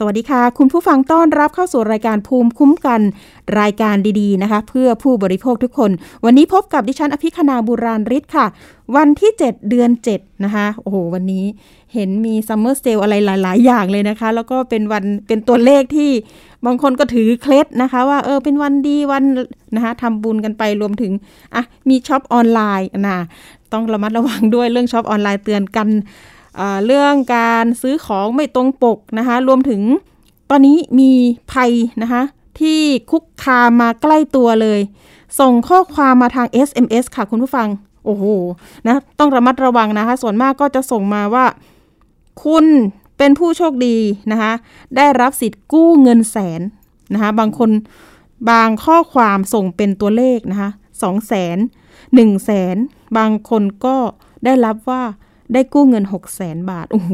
สวัสดีค่ะ คุณผู้ฟังต้อนรับเข้าสู่รายการภูมิคุ้มกัน รายการดีๆนะคะ เพื่อผู้บริโภคทุกคน วันนี้พบกับดิฉันอภิคณาบุราริศค่ะ วันที่ 7 เดือน 7 นะคะ โอ้โห วันนี้เห็นมี summer sale อะไรหลาย ๆ อย่างเลยนะคะ แล้วก็เป็นวันเป็นตัวเลขที่บางคนก็ถือเคล็ดนะคะ ว่าเออเป็นวันดีวันนะคะทำบุญกันไปรวมถึงอะมีช็อปออนไลน์นะต้องระมัดระวังด้วยเรื่องช็อปออนไลน์เตือนกัน เรื่องการซื้อของไม่ตรงปกนะคะ รวมถึงตอนนี้มีภัยนะคะ ที่คุกคามมาใกล้ตัวเลย ส่งข้อความมาทาง SMS ค่ะคุณผู้ฟัง โอ้โหนะต้องระมัดระวังนะคะ ส่วนมากก็จะส่งมาว่า คุณเป็นผู้โชคดีนะคะ ได้รับสิทธิ์กู้เงินแสนนะคะบางคนบางข้อความส่งเป็นตัวเลขนะคะสองแสนหนึ่งแสนบางคนก็ได้รับว่า ได้กู้เงิน 6 0แสนบาท โอ้โห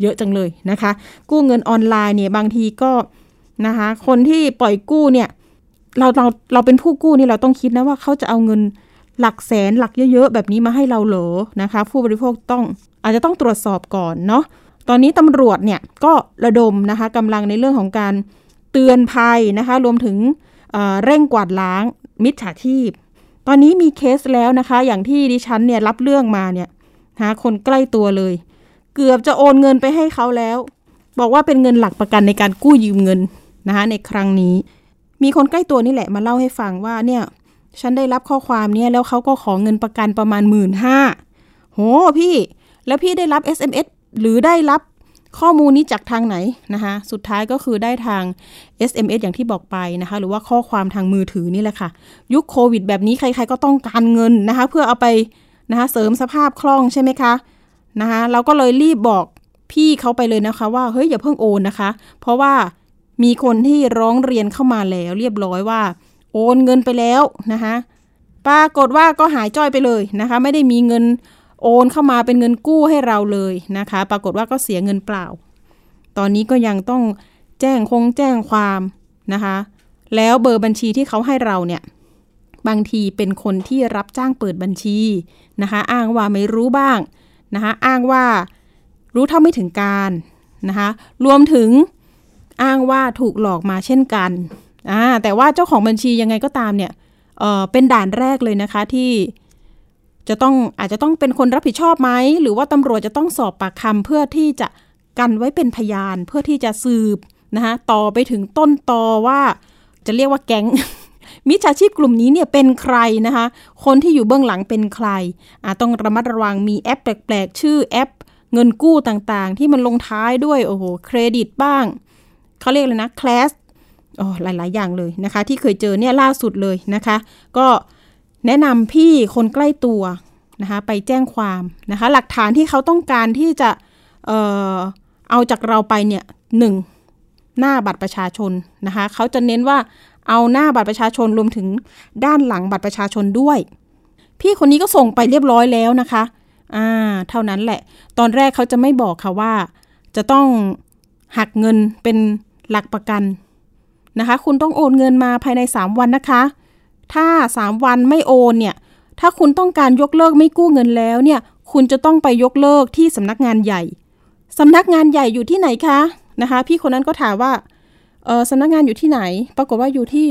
เยอะจังเลยนะคะ กู้เงินออนไลน์เนี่ยบางทีก็นะคะ คนที่ปล่อยกู้เนี่ย เราเราเราเป็นผู้กู้นี่เราต้องคิดนะว่าเขาจะเอาเงินหลักแสนหลักเยอะๆ แบบนี้มาให้เราเหรอนะคะ ผู้บริโภคต้องอาจจะต้องตรวจสอบก่อนเนาะ ตอนนี้ตำรวจเนี่ยก็ระดมนะคะกำลังในเรื่องของการเตือนภัยนะคะ รวมถึงเเร่งกวาดล้างมิจฉาชีพ ตอนนี้มีเคสแล้วนะคะ อย่างที่ดิฉันเนี่ยรับเรื่องมาเนี่ย หาคนใกล้ตัวเลย เกือบจะโอนเงินไปให้เขาแล้ว บอกว่าเป็นเงินหลักประกันในการกู้ยืมเงินนะคะในครั้งนี้ มีคนใกล้ตัวนี่แหละมาเล่าให้ฟังว่าเนี่ยฉันได้รับข้อความเนี่ยแล้วเขาก็ขอเงินประกันประมาณหมื่นห้าโหพี่ แล้วพี่ได้รับ SMS หรือได้รับข้อมูลนี้จากทางไหนนะคะสุดท้ายก็คือได้ทาง SMS อย่างที่บอกไปนะคะ หรือว่าข้อความทางมือถือนี่แหละค่ะ ยุคโควิดแบบนี้ใครๆก็ต้องการเงินนะคะ เพื่อเอาไป นะคะเสริมสภาพคล่องใช่ไหมคะนะคะเราก็เลยรีบบอกพี่เขาไปเลยนะคะ ว่าเฮ้ยอย่าเพิ่งโอนนะคะ เพราะว่ามีคนที่ร้องเรียนเข้ามาแล้วเรียบร้อยว่า โอนเงินไปแล้วนะคะปรากฏว่าก็หายจ้อยไปเลยนะคะ ไม่ได้มีเงินโอนเข้ามาเป็นเงินกู้ให้เราเลยนะคะ ปรากฏว่าก็เสียเงินเปล่า ตอนนี้ก็ยังต้องแจ้งคงแจ้งความนะคะ แล้วเบอร์บัญชีที่เขาให้เราเนี่ย บางทีเป็นคนที่รับจ้างเปิดบัญชีนะคะ อ้างว่าไม่รู้บ้างนะคะอ้างว่ารู้เท่าไม่ถึงการนะคะรวมถึงอ้างว่าถูกหลอกมาเช่นกันอ่าแต่ว่าเจ้าของบัญชียังไงก็ตามเนี่ยเออเป็นด่านแรกเลยนะคะที่จะต้องอาจจะต้องเป็นคนรับผิดชอบไหม หรือว่าตำรวจจะต้องสอบปากคำเพื่อที่จะกันไว้เป็นพยานเพื่อที่จะสืบนะคะต่อไปถึงต้นตอว่าจะเรียกว่าแก๊ง มิจฉาชีพกลุ่มนี้เนี่ยเป็นใครนะคะ คนที่อยู่เบื้องหลังเป็นใครต้องระมัดระวังมีแอปแปลกๆ ชื่อแอป เงินกู้ต่างๆ ที่มันลงท้ายด้วยโอ้โหเครดิตบ้างเขาเรียกเลยนะคลาสโอ้หลาย ๆ อย่างเลยนะคะ ที่เคยเจอเนี่ยล่าสุดเลยนะคะ ก็แนะนำพี่คนใกล้ตัวนะคะไปแจ้งความนะคะ หลักฐานที่เขาต้องการที่จะเออเอาจากเราไปเนี่ยหนึ่งหน้าบัตรประชาชนนะคะเขาจะเน้นว่า เอาหน้าบัตรประชาชนรวมถึงด้านหลังบัตรประชาชนด้วย พี่คนนี้ก็ส่งไปเรียบร้อยแล้วนะคะ อ่า เท่านั้นแหละ ตอนแรกเขาจะไม่บอกค่ะว่า จะต้องหักเงินเป็นหลักประกันนะคะ คุณต้องโอนเงินมาภายใน 3 วันนะคะ ถ้า 3 วันไม่โอนเนี่ย ถ้าคุณต้องการยกเลิกไม่กู้เงินแล้วเนี่ย คุณจะต้องไปยกเลิกที่สำนักงานใหญ่สำนักงานใหญ่อยู่ที่ไหนคะนะคะ พี่คนนั้นก็ถามว่า สำนักงานอยู่ที่ไหน ปรากฏว่าอยู่ที่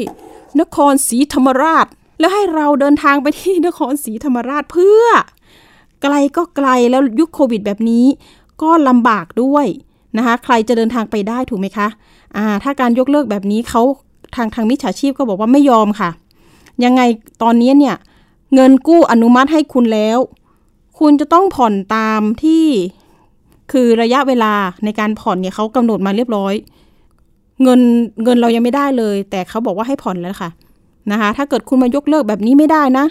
นครศรีธรรมราช แล้วให้เราเดินทางไปที่นครศรีธรรมราชเพื่อ ไกลก็ไกลแล้วยุคโควิดแบบนี้ ก็ลำบากด้วยนะคะใครจะเดินทางไปได้ถูกไหมคะอ่าถ้าการยกเลิกแบบนี้เขาทางทางมิจฉาชีพก็บอกว่าไม่ยอมค่ะ ยังไงตอนนี้เนี่ยเงินกู้อนุมัติให้คุณแล้ว คุณจะต้องผ่อนตามที่คือระยะเวลาในการผ่อนเนี่ยเขากำหนดมาเรียบร้อย เงินเงินเรายังไม่ได้เลย แต่เขาบอกว่าให้ผ่อนแล้วค่ะนะคะ ถ้าเกิดคุณมายกเลิกแบบนี้ไม่ได้นะ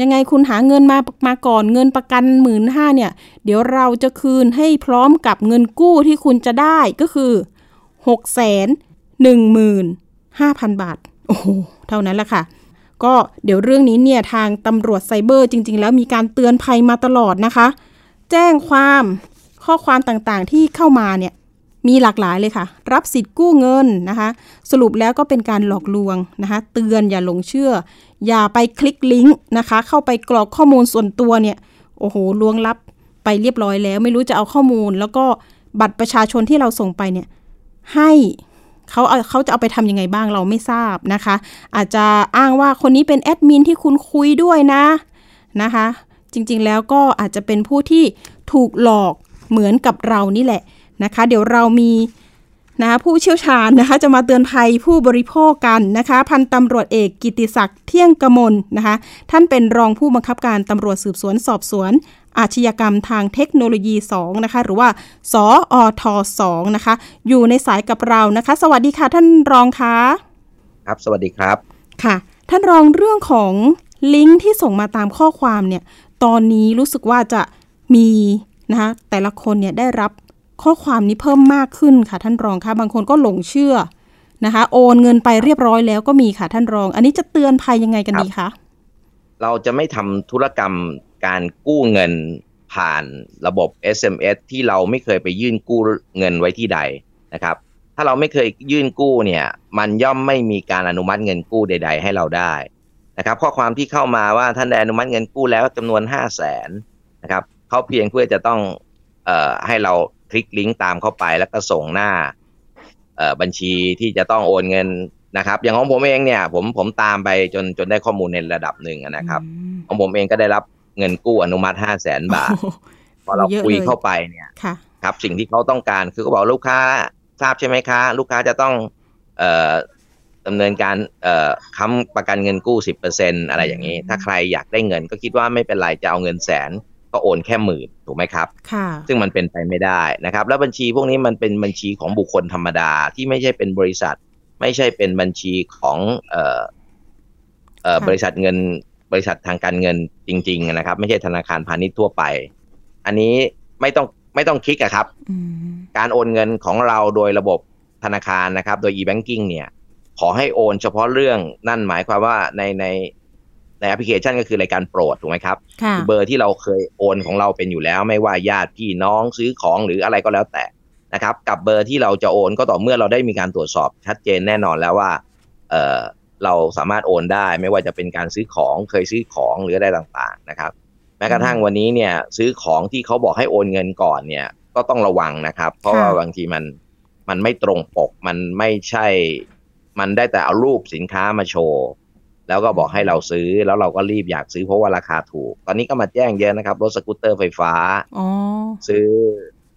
ยังไงคุณหาเงินมามาก่อนเงินประกันหมื่นห้าเนี่ย เดี๋ยวเราจะคืนให้พร้อมกับเงินกู้ที่คุณจะได้ก็คือหกแสนหนึ่งหมื่นห้าพันบาท โอ้โห เท่านั้นแหละค่ะ ก็เดี๋ยวเรื่องนี้เนี่ยทางตำรวจไซเบอร์จริง ๆ แล้วมีการเตือนภัยมาตลอดนะคะ แจ้งความข้อความต่างๆที่เข้ามาเนี่ย มีหลากหลายเลยค่ะ รับสิทธิ์กู้เงินนะคะ สรุปแล้วก็เป็นการหลอกลวงนะคะ เตือนอย่าหลงเชื่อ อย่าไปคลิกลิงก์นะคะ เข้าไปกรอกข้อมูลส่วนตัวเนี่ย โอ้โหลวงลับไปเรียบร้อยแล้ว ไม่รู้จะเอาข้อมูล แล้วก็บัตรประชาชนที่เราส่งไปเนี่ย ให้เขาเอาเขาจะเอาไปทำยังไงบ้างเราไม่ทราบนะคะ อาจจะอ้างว่าคนนี้เป็นแอดมินที่คุณคุยด้วยนะนะคะ จริงๆแล้วก็อาจจะเป็นผู้ที่ถูกหลอกเหมือนกับเรานี่แหละ นะคะ เดี๋ยวเรามีนะคะผู้เชี่ยวชาญนะคะจะมาเตือนภัยผู้บริโภคกันนะคะ พันตำรวจเอกกิติศักดิ์เที่ยงกมลนะคะ ท่านเป็นรองผู้บังคับการตำรวจสืบสวนสอบสวน อาชญากรรมทางเทคโนโลยี2นะคะหรือว่าสออท2นะคะ อยู่ในสายกับเรานะคะ สวัสดีค่ะท่านรองคะครับสวัสดีครับค่ะ ท่านรองเรื่องของลิงก์ที่ส่งมาตามข้อความเนี่ยตอนนี้รู้สึกว่าจะมีนะคะแต่ละคนเนี่ยได้รับ ข้อความนี้เพิ่มมากขึ้นค่ะท่านรองค่ะบางคนก็หลงเชื่อนะคะ โอนเงินไปเรียบร้อยแล้วก็มีค่ะท่านรอง อันนี้จะเตือนภัยยังไงกันดีคะเราจะไม่ทำธุรกรรมการกู้เงินผ่านระบบ SMS ที่เราไม่เคยไปยื่นกู้เงินไว้ที่ใดนะครับ ถ้าเราไม่เคยยื่นกู้เนี่ย มันย่อมไม่มีการอนุมัติเงินกู้ใด ๆ ให้เราได้นะครับ ข้อความที่เข้ามาว่าท่านได้อนุมัติเงินกู้แล้วจำนวนห้าแสนนะครับเขาเพียงเพื่อจะต้องออให้เรา คลิกลิงก์ตามเข้าไปแล้วก็ส่งหน้าเอ่อบัญชีที่จะต้องโอนเงินนะครับ อย่างของผมเองเนี่ยผมผมตามไปจนจนได้ข้อมูลในระดับหนึ่งนะครับอืมของผมเองก็ได้รับเงินกู้อนุมัติห้าแสนบาทโอ้โหพอเราเยอะคุยเลยเข้าไปเนี่ยค่ะครับ สิ่งที่เขาต้องการคือเขาบอกลูกค้าทราบใช่ไหมคะ ลูกค้าจะต้องเอ่อดำเนินการเอ่อค้ำประกันเงินกู้สิบเปอร์เซ็นอะไรอย่างนี้ ถ้าใครอยากได้เงินก็คิดว่าไม่เป็นไรจะเอาเงินแสน ก็โอนแค่หมื่นถูกไหมครับค่ะซึ่งมันเป็นไปไม่ได้นะครับ แล้วบัญชีพวกนี้มันเป็นบัญชีของบุคคลธรรมดาที่ไม่ใช่เป็นบริษัท ไม่ใช่เป็นบัญชีของเอ่อเอ่อค่ะบริษัทเงินบริษัททางการเงินจริง ๆ นะครับ ไม่ใช่ธนาคารพาณิชย์ทั่วไป อันนี้ไม่ต้องไม่ต้องคลิกอะครับอืมการโอนเงินของเราโดยระบบธนาคารนะครับ โดย e-banking เนี่ย ขอให้โอนเฉพาะเรื่องนั่นหมายความว่าในใน ในแอปพลิเคชันก็คือรายการโปรดถูกไหมครับค่ะเบอร์ที่เราเคยโอนของเราเป็นอยู่แล้ว ไม่ว่าญาติพี่น้องซื้อของหรืออะไรก็แล้วแต่นะครับ กับเบอร์ที่เราจะโอนก็ต่อเมื่อเราได้มีการตรวจสอบชัดเจนแน่นอนแล้วว่าเออเราสามารถโอนได้ ไม่ว่าจะเป็นการซื้อของเคยซื้อของหรืออะไรต่างๆนะครับแม้กระทั่งวันนี้เนี่ยซื้อของที่เขาบอกให้โอนเงินก่อนเนี่ยก็ต้องระวังนะครับ เพราะว่าค่ะบางทีมันมันไม่ตรงปกมันไม่ใช่ มันได้แต่เอารูปสินค้ามาโชว์ แล้วก็บอกให้เราซื้อแล้วเราก็รีบอยากซื้อเพราะว่าราคาถูก ตอนนี้ก็มาแจ้งเยอะนะครับ รถสกูตเตอร์ไฟฟ้าอ๋อซื้อ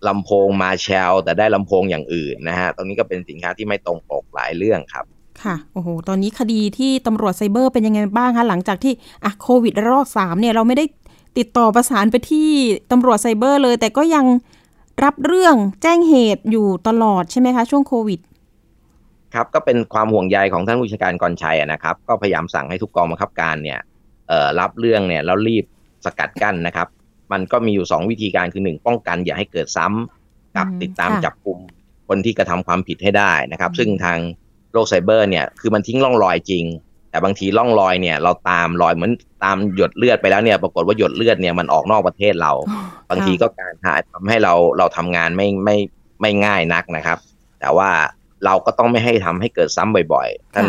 ลำโพงมาแชลแต่ได้ลำโพงอย่างอื่นนะฮะตรงนี้ก็เป็นสินค้าที่ไม่ตรงปกหลายเรื่องครับค่ะ โอ้โห ตอนนี้คดีที่ตำรวจไซเบอร์เป็นยังไงบ้างคะ หลังจากที่อะโควิดระลอกสามเนี่ยเราไม่ได้ติดต่อประสานไปที่ตำรวจไซเบอร์เลย แต่ก็ยังรับเรื่องแจ้งเหตุอยู่ตลอดใช่ไหมคะ ช่วงโควิด ครับก็เป็นความห่วงใยของท่านผู้จัดการกรชัยอะนะครับ ก็พยายามสั่งให้ทุกกองบังคับการเนี่ยเอ่อรับเรื่องเนี่ยแล้วรีบสกัดกั้นนะครับ มันก็มีอยู่สองวิธีการคือหนึ่งป้องกันอย่าให้เกิดซ้ำกับอืมติดตามค่ะจับกลุ่มคนที่กระทำความผิดให้ได้นะครับอืมซึ่งทางโลกไซเบอร์เนี่ยคือมันทิ้งร่องรอยจริง แต่บางทีร่องรอยเนี่ยเราตามรอยเหมือนตามหยดเลือดไปแล้วเนี่ยปรากฏว่าหยดเลือดเนี่ยมันออกนอกประเทศเรา บางทีก็การหาทำให้เราเราทำงานไม่ไม่ไม่ง่ายนักนะครับ แต่ว่า เราก็ต้องไม่ให้ทำให้เกิดซ้ำบ่อยๆ ท่าน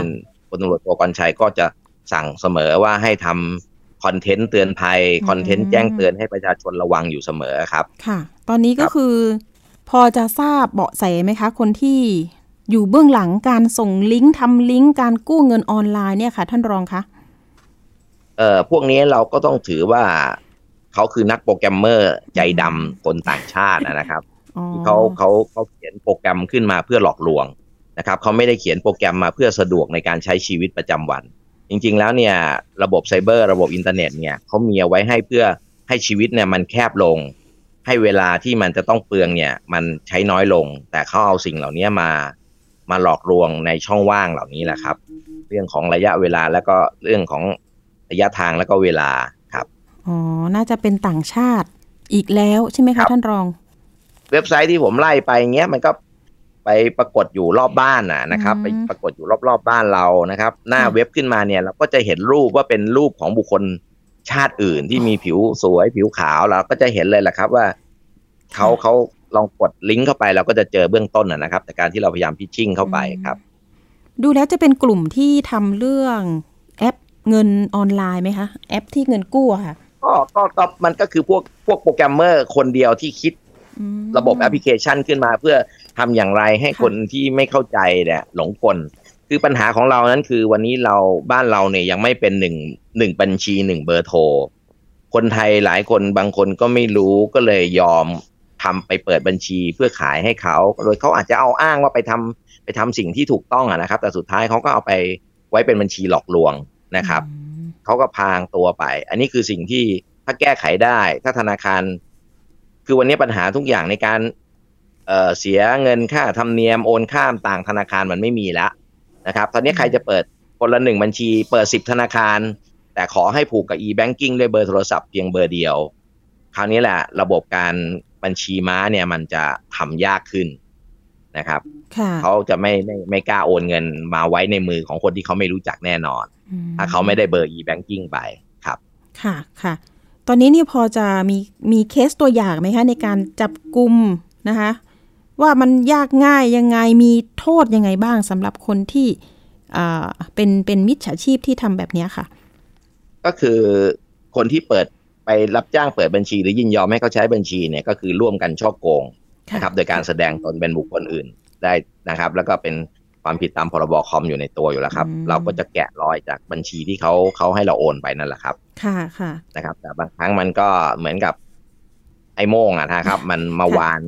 พลตำรวจโทกรชัยก็จะสั่งเสมอว่าให้ทำคอนเทนต์เตือนภัยอืมคอนเทนต์แจ้งเตือนให้ประชาชนระวังอยู่เสมอครับ ค่ะ ตอนนี้ก็ครับคือ พอจะทราบเบาะแสไหมคะ คนที่อยู่เบื้องหลังการส่งลิงก์ทำลิงก์การกู้เงินออนไลน์เนี่ยค่ะ ท่านรองคะเอ่อพวกนี้เราก็ต้องถือว่าเขาคือนักโปรแกรมเมอร์ใจดำคนต่างชาตินะครับอ๋อที่เขาเขาเขาเขียนโปรแกรมขึ้นมาเพื่อหลอกลวง นะครับเขาไม่ได้เขียนโปรแกรมมาเพื่อสะดวกในการใช้ชีวิตประจำวัน จริง ๆ แล้วเนี่ยระบบไซเบอร์ระบบอินเทอร์เน็ตเนี่ยเขามีเอาไว้ให้เพื่อให้ชีวิตเนี่ยมันแคบลง ให้เวลาที่มันจะต้องเปลืองเนี่ยมันใช้น้อยลง แต่เขาเอาสิ่งเหล่านี้มามาหลอกลวงในช่องว่างเหล่านี้แหละครับ เรื่องของระยะเวลาแล้วก็เรื่องของระยะทางแล้วก็เวลาครับอ๋อน่าจะเป็นต่างชาติอีกแล้วใช่ไหมคะครับท่านรอง เว็บไซต์ที่ผมไล่ไปเงี้ยมันก็ ไปปรากฏอยู่รอบบ้านน่ะนะครับอืมไปปรากฏอยู่รอบๆบ้านเรานะครับ หน้าค่ะเว็บขึ้นมาเนี่ยเราก็จะเห็นรูปว่าเป็นรูปของบุคคลชาติอื่นที่มีผิวสวยผิวขาวเราก็จะเห็นเลยแหละครับว่าเขาเขาลองกดลิงก์เข้าไปเราก็จะเจอเบื้องต้นนะครับแต่การที่เราพยายามพิชชิ่งเข้าไปครับ ดูแล้วจะเป็นกลุ่มที่ทำเรื่องแอปเงินออนไลน์ไหมคะแอปที่เงินกู้อะค่ะก็ก็ก็มันก็คือพวกพวกโปรแกรมเมอร์คนเดียวที่คิดอืมระบบแอปพลิเคชันขึ้นมาเพื่อ ทำอย่างไรให้ค่ะคนที่ไม่เข้าใจเนี่ยหลงกลคือปัญหาของเรานั้นคือวันนี้เราบ้านเราเนี่ยยังไม่เป็นหนึ่งหนึ่งบัญชีหนึ่งเบอร์โทร คนไทยหลายคนบางคนก็ไม่รู้ก็เลยยอมทำไปเปิดบัญชีเพื่อขายให้เขา โดยเขาอาจจะเอาอ้างว่าไปทำไปทำสิ่งที่ถูกต้องอะนะครับ แต่สุดท้ายเขาก็เอาไปไว้เป็นบัญชีหลอกลวงนะครับอืมเขาก็พางตัวไป อันนี้คือสิ่งที่ถ้าแก้ไขได้ ถ้าธนาคาร คือวันนี้ปัญหาทุกอย่างในการ เอ่อเสียเงินค่าธรรมเนียมโอนข้ามต่างธนาคารมันไม่มีแล้วนะครับตอนนี้ใครจะเปิดคนละหนึ่งบัญชี เปิดสิบธนาคาร แต่ขอให้ผูกกับ e-banking ด้วยเบอร์โทรศัพท์เพียงเบอร์เดียว คราวนี้แหละ ระบบการบัญชีม้าเนี่ยมันจะทำยากขึ้นนะครับค่ะเขาจะไม่ไม่ไม่กล้าโอนเงินมาไว้ในมือของคนที่เขาไม่รู้จักแน่นอนอืถ้าเขาไม่ได้เบอร์ e-banking ไปครับ ค่ะค่ะ ตอนนี้นี่พอจะมีมีเคสตัวอย่างไหมคะ ในการจับกลุ่มนะคะ ว่ามันยากง่ายยังไงมีโทษยังไงบ้างสำหรับคนที่อ่าเป็นเป็นมิจฉาชีพที่ทำแบบเนี้ยค่ะ ก็คือคนที่เปิดไปรับจ้างเปิดบัญชี หรือยินยอมให้เขาใช้บัญชีเนี่ยก็คือร่วมกันช่อโกงค่ะนะครับ โดยการแสดงตนเป็นบุคคลอื่นได้นะครับ แล้วก็เป็นความผิดตามพรบคอมอยู่ในตัวอยู่แล้วครับอืมเราก็จะแกะรอยจากบัญชีที่เขาเขาให้เราโอนไปนั่นแหละครับ ค่ะค่ะนะครับ แต่บางครั้งมันก็เหมือนกับไอ้โม่งอะนะครับ มันมาค่ะวาน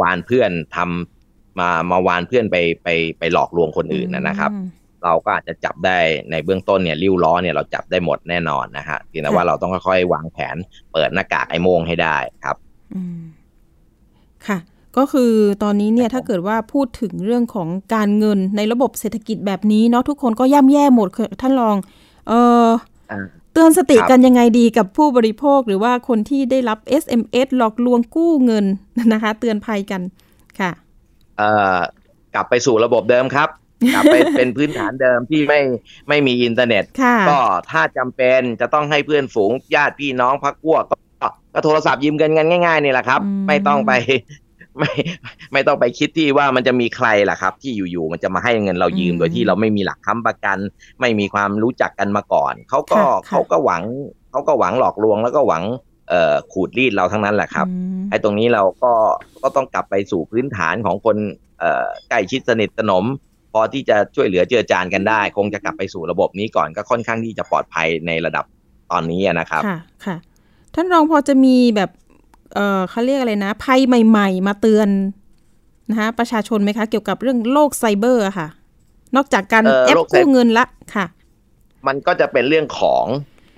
วานเพื่อนทำมามาวานเพื่อนไปไปไปหลอกลวงคนอื่นนะนะครับอืมเราก็อาจจะจับได้ในเบื้องต้นเนี่ยริ้วล้อเนี่ยเราจับได้หมดแน่นอนนะฮะเพียงแต่ค่ะว่าเราต้องค่อยๆวางแผนเปิดหน้ากากไอ้โมงให้ได้ครับอืมค่ะก็คือตอนนี้เนี่ยถ้าเกิดว่าพูดถึงเรื่องของการเงินในระบบเศรษฐกิจแบบนี้เนาะทุกคนก็ย่ำแย่หมดคือท่านรอง เอออ่า เตือนสติครับกันยังไงดีกับผู้บริโภคหรือว่าคนที่ได้รับ SMS หลอกลวงกู้เงินนะคะ เตือนภัยกันค่ะเอ่อกลับไปสู่ระบบเดิมครับกลับไปเป็นพื้นฐานเดิมที่ไม่ไม่มีอินเทอร์เน็ตค่ะก็ถ้าจำเป็นจะต้องให้เพื่อนฝูงญาติพี่น้องพักพวกก็ก็โทรศัพท์ยืมเงินกันง่ายๆนี่แหละครับอืมไม่ต้องไป ไม่ไม่ต้องไปคิดที่ว่ามันจะมีใครล่ะครับ ที่อยู่ๆมันจะมาให้เงินเรายืมโดยที่เราไม่มีหลักค้ำประกัน ไม่มีความรู้จักกันมาก่อนเขาก็ค่ะค่ะเขาก็หวังเขาก็หวังหลอกลวงแล้วก็หวังเอ่อขูดรีดเราทั้งนั้นแหละครับอืมไอ้ตรงนี้เราก็ก็ต้องกลับไปสู่พื้นฐานของคนเอ่อใกล้ชิดสนิทสนม พอที่จะช่วยเหลือเจือจานกันได้ คงจะกลับไปสู่ระบบนี้ก่อนก็ค่อนข้างที่จะปลอดภัยในระดับตอนนี้อะนะครับค่ะค่ะท่านรองพอจะมีแบบ เออเขาเรียกอะไรนะ ภัยใหม่ ๆ มาเตือนนะคะประชาชนไหมคะ เกี่ยวกับเรื่องโลกไซเบอร์อะค่ะ นอกจากการเอ่อแอปโลกไซกู้เงินละค่ะ มันก็จะเป็นเรื่องของ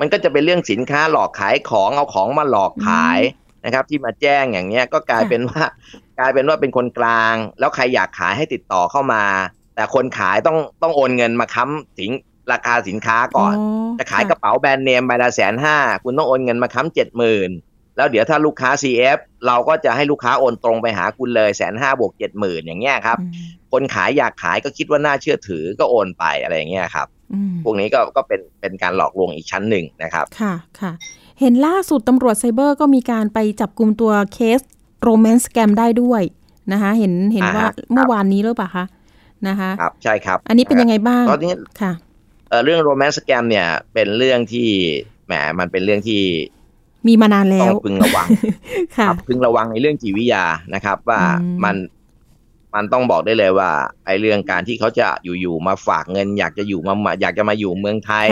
มันก็จะเป็นเรื่องสินค้าหลอกขายของเอาของมาหลอกขายนะครับ ที่มาแจ้งอย่างเงี้ยก็กลายค่ะเป็นว่ากลายเป็นว่าเป็นคนกลาง แล้วใครอยากขายให้ติดต่อเข้ามา แต่คนขายต้องต้องโอนเงินมาค้ำถึงราคาสินค้าก่อน จะขายกระเป๋าแบรนด์เนมใบละแสนห้าคุณต้องโอนเงินมาค้ำเจ็ดหมื่น แล้วเดี๋ยวถ้าลูกค้า CF เราก็จะให้ลูกค้าโอนตรงไปหาคุณเลยแสนห้าบวกเจ็ดหมื่นอย่างเงี้ยครับอืมคนขายอยากขายก็คิดว่าน่าเชื่อถือก็โอนไปอะไรอย่างเงี้ยครับอืมพวกนี้ก็ก็เป็นเป็นการหลอกลวงอีกชั้นหนึ่งนะครับ ค่ะค่ะ เห็นล่าสุดตำรวจไซเบอร์ก็มีการไปจับกลุ่มตัวเคสโรแมนต์สแกมได้ด้วยนะคะเห็นเห็นอ่าว่าครับเมื่อวานนี้หรือเปล่าคะนะคะครับใช่ครับ อันนี้เป็นยังไงบ้างตอนนี้ค่ะเอ่อเรื่องโรแมนต์สแกมเนี่ยเป็นเรื่องที่แหมมันเป็นเรื่องที่ มีมานานแล้ต้อวงพึงระวังค่ะครับพึงระวังในเรื่องจิตวิทยานะครับ ว่าอืมมันมันต้องบอกได้เลยว่า ไอ้เรื่องการที่เขาจะอยู่ๆมาฝากเงิน อยากจะอยู่มามาอยากจะมาอยู่เมืองไทย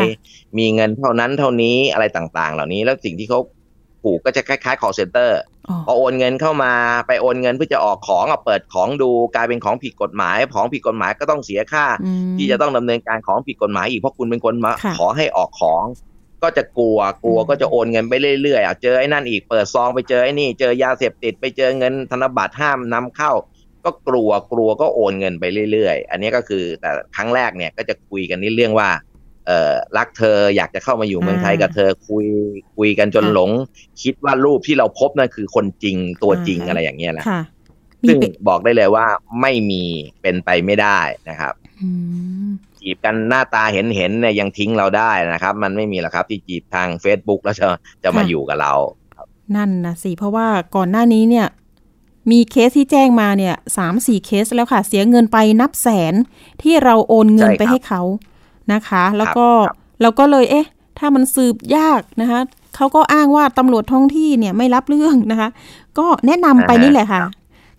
มีเงินเท่านั้นเท่านี้อะไรต่างๆ เหล่านี้แล้วสิ่งที่เขาผูกก็จะคล้ายๆ call center อ๋อพอโอนเงินเข้ามาไปโอนเงินเพื่อจะออกของอะเปิดของดูกลายเป็นของผิดกฎหมาย ของผิดกฎหมายก็ต้องเสียค่าอืมที่จะต้องดำเนินการของผิดกฎหมายอีกเพราะคุณเป็นคนมาค่ะขอให้ออกของ ก็จะกลัวกลัวอืมก็จะโอนเงินไปเรื่อยๆอะเจอไอ้นั่นอีกเปิดซองไปเจอไอ้นี่เจอยาเสพติดไปเจอเงินธนบัตรห้ามนำเข้า ก็กลัวกลัวก็โอนเงินไปเรื่อยๆ อันนี้ก็คือแต่ครั้งแรกเนี่ยก็จะคุยกันนี่เรื่องว่าเออรักเธออยากจะเข้ามาอยู่เมืองไทยกับเธอคุยคุยกันจนหลง คิดว่ารูปที่เราพบนั่นคือคนจริงตัวจริงอะไรอย่างเงี้ยแหละค่ะมีซึ่งเป็นบอกได้เลยว่าไม่มีเป็นไปไม่ได้นะครับอืม จีบกันหน้าตาเห็นเห็นๆเนี่ยยังทิ้งเราได้นะครับ มันไม่มีหรอกครับที่จีบทาง Facebook แล้วจะจะมาอยู่กับเรา นั่นนะสิเพราะว่าก่อนหน้านี้เนี่ย มีเคสที่แจ้งมาเนี่ยสามสี่เคสแล้วค่ะ เสียเงินไปนับแสนที่เราโอนเงินใช่ครับไปให้เขานะคะ แล้วก็ครับเราก็เลยเอ๊ะ ถ้ามันสืบยากนะคะเขาก็อ้างว่าตำรวจท้องที่เนี่ยไม่รับเรื่องนะคะ ก็แนะนำไปนี่แหละค่ะ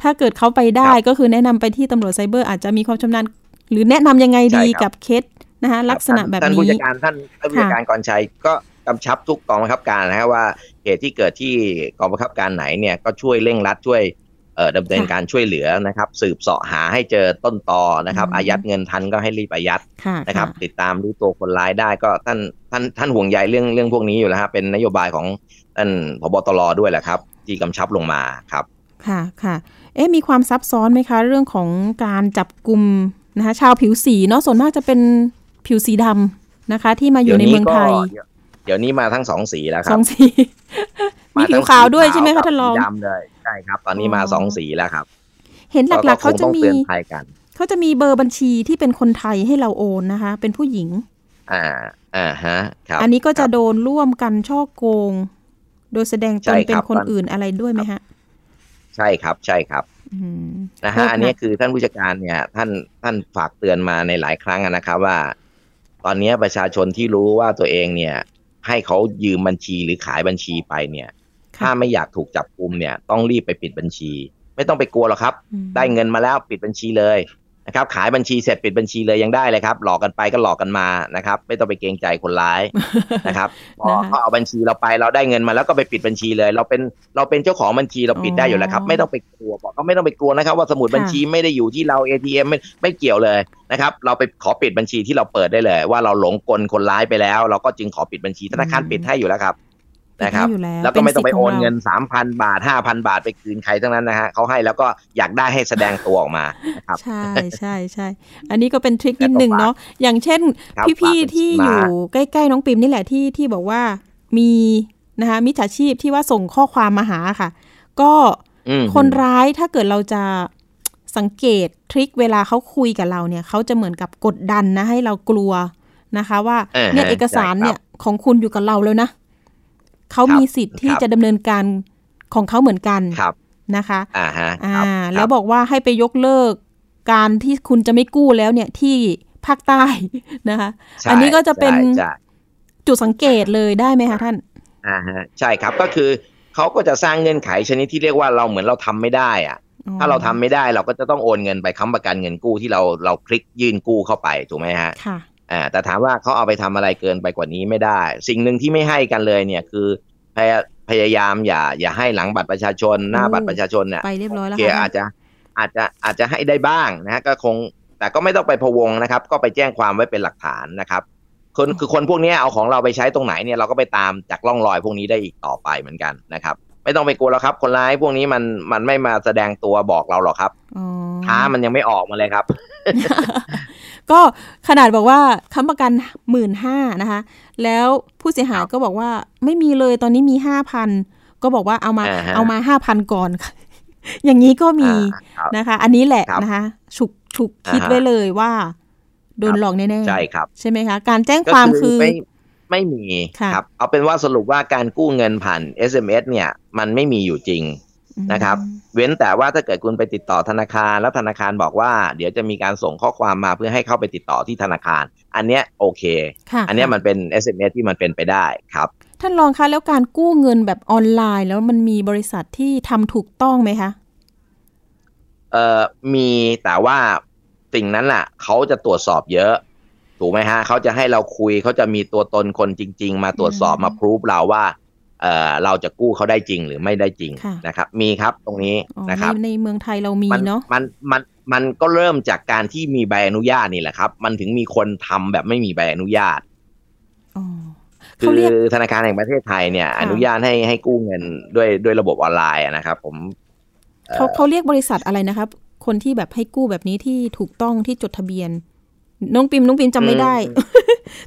ถ้าเกิดเขาไปได้ครับก็คือแนะนำไปที่ตำรวจไซเบอร์อาจจะมีความชำนาญ หรือแนะนำยังไงดีใช่ครับกับเคสนะคะลักษณะแบบท่านผู้นี้จัดการท่านท่านผู้จัดการกรชัยก็กำชับทุกกองบังคับการนะครับว่าเหตุที่เกิดที่กองบังคับการไหนเนี่ยก็ช่วยเร่งรัดช่วยเอ่อดำเนินค่ะการช่วยเหลือนะครับ สืบเสาะหาให้เจอต้นตอนะครับอืมอายัดเงินทันก็ให้รีบอายัดค่ะนะครับค่ะติดตามรู้ตัวคนร้ายได้ก็ท่านท่านท่านห่วงใยเรื่องเรื่องพวกนี้อยู่แล้วฮะเป็นนโยบายของท่านพบตรด้วยแหละครับ ที่กำชับลงมาครับ ค่ะค่ะ เอ๊ะมีความซับซ้อนไหมคะ เรื่องของการจับกลุ่ม นะคะชาวผิวสีเนาะส่วนมากจะเป็นผิวสีดำนะคะ ที่มาอยู่ในเมืองไทย เดี๋ยวเดี๋ยวนี้มาทั้งสองสีแล้วคสรัอบงสีมีผิวขาวด้วยใช่ไหมคะท่านรองสีดำเลยใช่ครับ ตอนนี้มาอ๋อสองสีแล้วครับ เห็นหลักๆเขาจะคงต้องมีเตือนภัยกันเขาจะมีเบอร์บัญชีที่เป็นคนไทยให้เราโอนนะคะ เป็นผู้หญิง อ่าอ่าฮะครับอันนี้ก็จะครับโดนร่วมกันช่อโกง โดยแสดงตใช่นครับเป็นคนตอนอื่นอะไรด้วยไหมฮะ ใช่ครับใช่ครับอืม นะโทฮะษอันนี้คือท่านผู้จัดการเนี่ยท่านท่านฝากเตือนมาในหลายครั้งอะนะครับว่า ตอนนี้ประชาชนที่รู้ว่าตัวเองเนี่ย ให้เขายืมบัญชีหรือขายบัญชีไปเนี่ยค่ะถ้าไม่อยากถูกจับกุมเนี่ย ต้องรีบไปปิดบัญชี ไม่ต้องไปกลัวหรอกครับอืมได้เงินมาแล้วปิดบัญชีเลย นะครับขายบัญชีเสร็จปิดบัญชีเลยยังได้เลยครับ หลอกกันไปก็หลอกกันมานะครับ ไม่ต้องไปเกรงใจคนร้ายนะครับพอนะคะเขาเอาบัญชีเราไปเราได้เงินมาแล้วก็ไปปิดบัญชีเลย เราเป็นเราเป็นเจ้าของบัญชีเราปิดได้อยู่แล้วครับอ๋อไม่ต้องไปกลัวบอกก็ไม่ต้องไปกลัวนะครับ ว่าสมุดค่ะบัญชีไม่ได้อยู่ที่เรา ATM ไม่ไม่เกี่ยวเลยนะครับ เราไปขอปิดบัญชีที่เราเปิดได้เลย ว่าเราหลงกลคนร้ายไปแล้ว เราก็จึงขอปิดบัญชีธนาคารปิดให้อยู่แล้วครับปิด นะครับให้อยู่แล้วแล้วก็ไม่ต้องไปสิทธิ์โอนขราเงินสามพันบาทห้าพันบาทไปคืนใครทั้งนั้นนะฮะเขาให้แล้วก็อยากได้ให้แสดงตัวออกมานะครับใช่ใช่ใช่อันนี้ก็เป็นทริคนิดหนึ่งเนาะอย่างเช่นครับพี่ฝากๆที่มาอยู่ใกล้ๆน้องปิมนี่แหละที่ที่บอกว่ามีนะคะมิจฉาชีพที่ว่าส่งข้อความมาหาค่ะ ก็อืมคนร้ายถ้าเกิดเราจะสังเกตทริคเวลาเขาคุยกับเราเนี่ยเขาจะเหมือนกับกดดันนะให้เรากลัวนะคะ ว่าอ่าฮะเนี่ยเอกสารใช่ครับเนี่ยของคุณอยู่กับเราแล้วนะ เขาครับมีสิทธิ์ที่ครับจะดำเนินการของเขาเหมือนกันครับนะคะอ่าฮะอ่าครับแล้วบอกว่าให้ไปยกเลิกการที่คุณจะไม่กู้แล้วเนี่ยที่ภาคใต้นะคะใช่อันนี้ก็จะเป็นใช่ใช่จุดสังเกตเลยได้ไหมคะท่านอ่าฮะใช่ครับก็คือเขาก็จะสร้างเงื่อนไขชนิดที่เรียกว่าเราเหมือนเราทำไม่ได้อะอ๋อถ้าเราทำไม่ได้เราก็จะต้องโอนเงินไปค้ำประกันเงินกู้ที่เราเราคลิกยื่นกู้เข้าไปถูกไหมฮะค่ะ อ่าแต่ถามว่าเขาเอาไปทำอะไรเกินไปกว่านี้ไม่ได้ สิ่งหนึ่งที่ไม่ให้กันเลยเนี่ยคือพยาพยายามอย่า อย่าให้หลังบัตรประชาชนหน้าโอ้บัตรประชาชนเนี่ยไปเรียบร้อยแล้วโอเคค่ะอาจจะอาจจะอาจจะให้ได้บ้างนะฮะก็คงแต่ก็ไม่ต้องไปพะวงนะครับ ก็ไปแจ้งความไว้เป็นหลักฐานนะครับคนคือคนพวกเนี้ยเอาของเราไปใช้ตรงไหนเนี่ยเราก็ไปตามจากร่องรอยพวกนี้ได้อีกต่อไปเหมือนกันนะครับ ไม่ต้องไปกลัวแล้วครับ คนร้ายพวกนี้มันมันไม่มาแสดงตัวบอกเราหรอกครับอ๋อท้ามันยังไม่ออกมาเลยครับ ก็ขนาดบอกว่าค้ำประกันหมื่นห้านะคะ แล้วผู้เสียหายก็บอกว่าไม่มีเลยตอนนี้มีห้าพันก็บอกว่าเอามาอ่าฮะเอามาห้าพันก่อนค่ะอย่างนี้ก็มีอ่าครับนะคะ อันนี้แหละครับนะคะฉุกฉุกคิดอ่าฮะไว้เลยว่าโดนครับหลอกแน่ๆใช่ครับ ใช่ไหมคะ การแจ้งความคือไม่ไม่มีค่ะครับ เอาเป็นว่าสรุปว่าการกู้เงินผ่าน SMS เนี่ย มันไม่มีอยู่จริง นะครับ เว้นแต่ว่าถ้าเกิดคุณไปติดต่อธนาคารแล้วธนาคารบอกว่า เดี๋ยวจะมีการส่งข้อความมาเพื่อให้เข้าไปติดต่อที่ธนาคาร อันเนี้ยโอเคค่ะอันเนี้ยค่ะมันเป็น SMS ที่มันเป็นไปได้ครับ ท่านรองคะแล้วการกู้เงินแบบออนไลน์ แล้วมันมีบริษัทที่ทำถูกต้องไหมคะเอ่อมีแต่ว่าสิ่งนั้นแหละเขาจะตรวจสอบเยอะถูกไหมฮะเขาจะให้เราคุยเขาจะมีตัวตนคนจริง ๆ มาตรวจสอบอืมมาพรูฟเราว่า เอ่อเราจะกู้เขาได้จริงหรือไม่ได้จริงค่ะนะครับ มีครับตรงนี้อ๋อนะครับในในเมืองไทยเรามีมันเนาะมันมันมันก็เริ่มจากการที่มีใบอนุญาตนี่แหละครับ มันถึงมีคนทำแบบไม่มีใบอนุญาตอ๋อคืเขาอเรียกธนาคารแห่งประเทศไทยเนี่ยค่ะอนุญาตให้ให้กู้เงินด้วยด้วยระบบออนไลน์อะนะครับ ผมเอ่อเขาเขาเรียกบริษัทอะไรนะครับ คนที่แบบให้กู้แบบนี้ที่ถูกต้องที่จดทะเบียน น้องปิมน้องปิมจำไม่ได้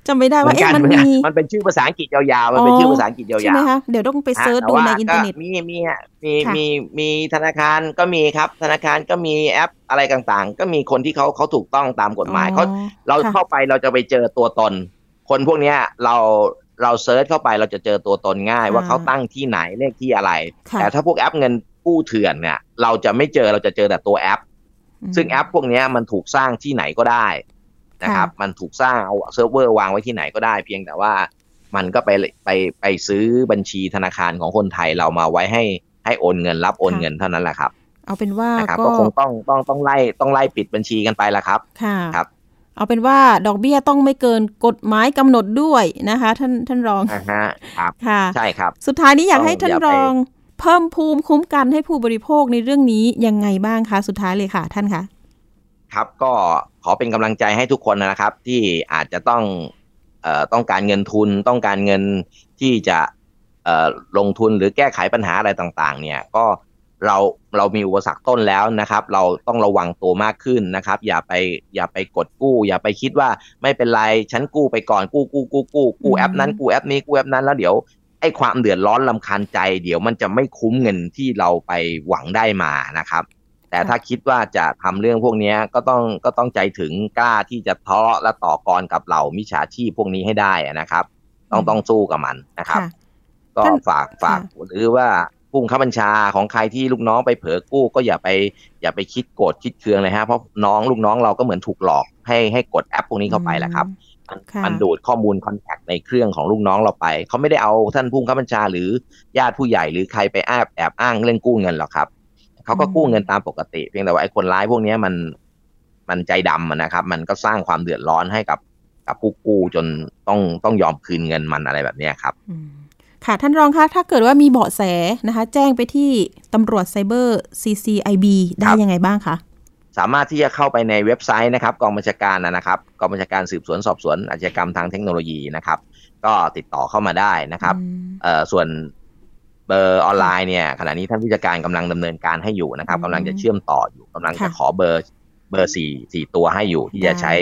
จำไม่ได้เหมืว่าอนกัเอ๊ะนมันเหมือนกันมีมันเป็นชื่อภาษาอังกฤษยาวๆมันเป็นชื่อภาษาอังกฤษยาวๆใช่ไหมคะเดี๋ยวต้องไปเซิร์ชฮะดูในแต่ว่าอินเทอร์เน็ตก็มีมีฮะมีค่ะมีมีธนาคารก็มีครับ ธนาคารก็มีแอปอะไรต่างๆ ก็มีคนที่เขาเขาถูกต้องตามกฎหมายเขาอ๋อเราค่ะเข้าไปเราจะไปเจอตัวตน คนพวกเนี้ยเราเรา search เข้าไปเราจะเจอตัวตนง่าย ว่าอ่าเขาตั้งที่ไหนเลขที่อะไรค่ะแต่ถ้าพวกแอปเงินกู้เถื่อนเนี่ย เราจะไม่เจอเราจะเจอแต่ตัวแอป ซึ่งแอปพวกนี้มันถูกสร้างที่ไหนก็ได้ นะครับ มันถูกสร้างเอาเซิร์ฟเวอร์วางไว้ที่ไหนก็ได้ เพียงแต่ว่ามันก็ไปไปไปซื้อบัญชีธนาคารของคนไทยเรามาไว้ให้ให้โอนเงินรับโอนเงินเท่านั้นแหละครับ เอาเป็นว่าก็คงต้องต้องต้องไล่ต้องไล่ปิดบัญชีกันไปละครับค่ะครับ เอาเป็นว่าดอกเบี้ยต้องไม่เกินกฎหมายกำหนดด้วยนะคะ ท่านท่านรองอ่าฮะครับค่ะใช่ครับ สุดท้ายนี้อยากให้ท่านรอง เพิ่มภูมิคุ้มกันให้ผู้บริโภคในเรื่องนี้ยังไงบ้างคะสุดท้ายเลยค่ะ ท่านคะ ครับก็ขอเป็นกำลังใจให้ทุกคนนะครับ ที่อาจจะต้องเอ่อต้องการเงินทุนต้องการเงินที่จะเอ่อลงทุนหรือแก้ไขปัญหาอะไรต่างๆ เนี่ยก็เราเรามีอุปสรรคต้นแล้วนะครับ เราต้องระวังตัวมากขึ้นนะครับ อย่าไปอย่าไปกดกู้ อย่าไปคิดว่าไม่เป็นไรฉันกู้ไปก่อนกู้กู้กู้กู้กู้แอปนั้นกู้แอปนี้กู้แอปนั้นแล้วเดี๋ยวไอ้ความเดือดร้อนลำคาญใจ เดี๋ยวมันจะไม่คุ้มเงินที่เราไปหวังได้มานะครับ แต่ถ้าคิดว่าจะทำเรื่องพวกนี้ก็ต้องก็ต้องใจถึงกล้าที่จะท้อและต่อกรกับเหล่ามิจฉาชีพพวกนี้ให้ได้นะครับ ต้องต้องสู้กับมันนะครับ ก็ฝากฝากหรือว่าผู้บังคับบัญชาของใครที่ลูกน้องไปเผลอกู้ ก็อย่าไปอย่าไปคิดโกรธคิดเคืองเลยฮะเพราะน้องลูกน้องเราก็เหมือนถูกหลอกให้ให้กดแอปพวกนี้เข้าไปแหละครับมันดูดข้อมูลคอนแทคในเครื่องของลูกน้องเราไป เขาไม่ได้เอาท่านผู้บังคับบัญชาหรือญาติผู้ใหญ่หรือใครไปแอบแอบอ้างเรื่องกู้เงินหรอกครับ เขาก็กู้เงินตามปกติ เพียงแต่ว่าไอ้คนร้ายพวกนี้มันมันใจดำนะครับ มันก็สร้างความเดือดร้อนให้กับกับผู้กู้จนต้องต้องยอมคืนเงินมันอะไรแบบนี้ครับค่ะท่านรองคะถ้าเกิดว่ามีเบาะแสนะคะ แจ้งไปที่ตำรวจไซเบอร์ CCIB ได้ยังไงบ้างคะสามารถที่จะเข้าไปในเว็บไซต์นะครับกองบัญชาการนะครับกองบัญชาการสืบสวนสอบสวนอาชญากรรมทางเทคโนโลยีนะครับ ก็ติดต่อเข้ามาได้นะครับเอ่อส่วนเบ อร์ออนไลน์เนี่ยขณะนี้ท่านผู้จัดการกำลังดำเนินการให้อยู่นะครับกำลังจะเชื่อมต่ออยู่กำลังจะขอเบอร์เบอร์สี่สี่ตัวให้อยู่ ที่จะใช้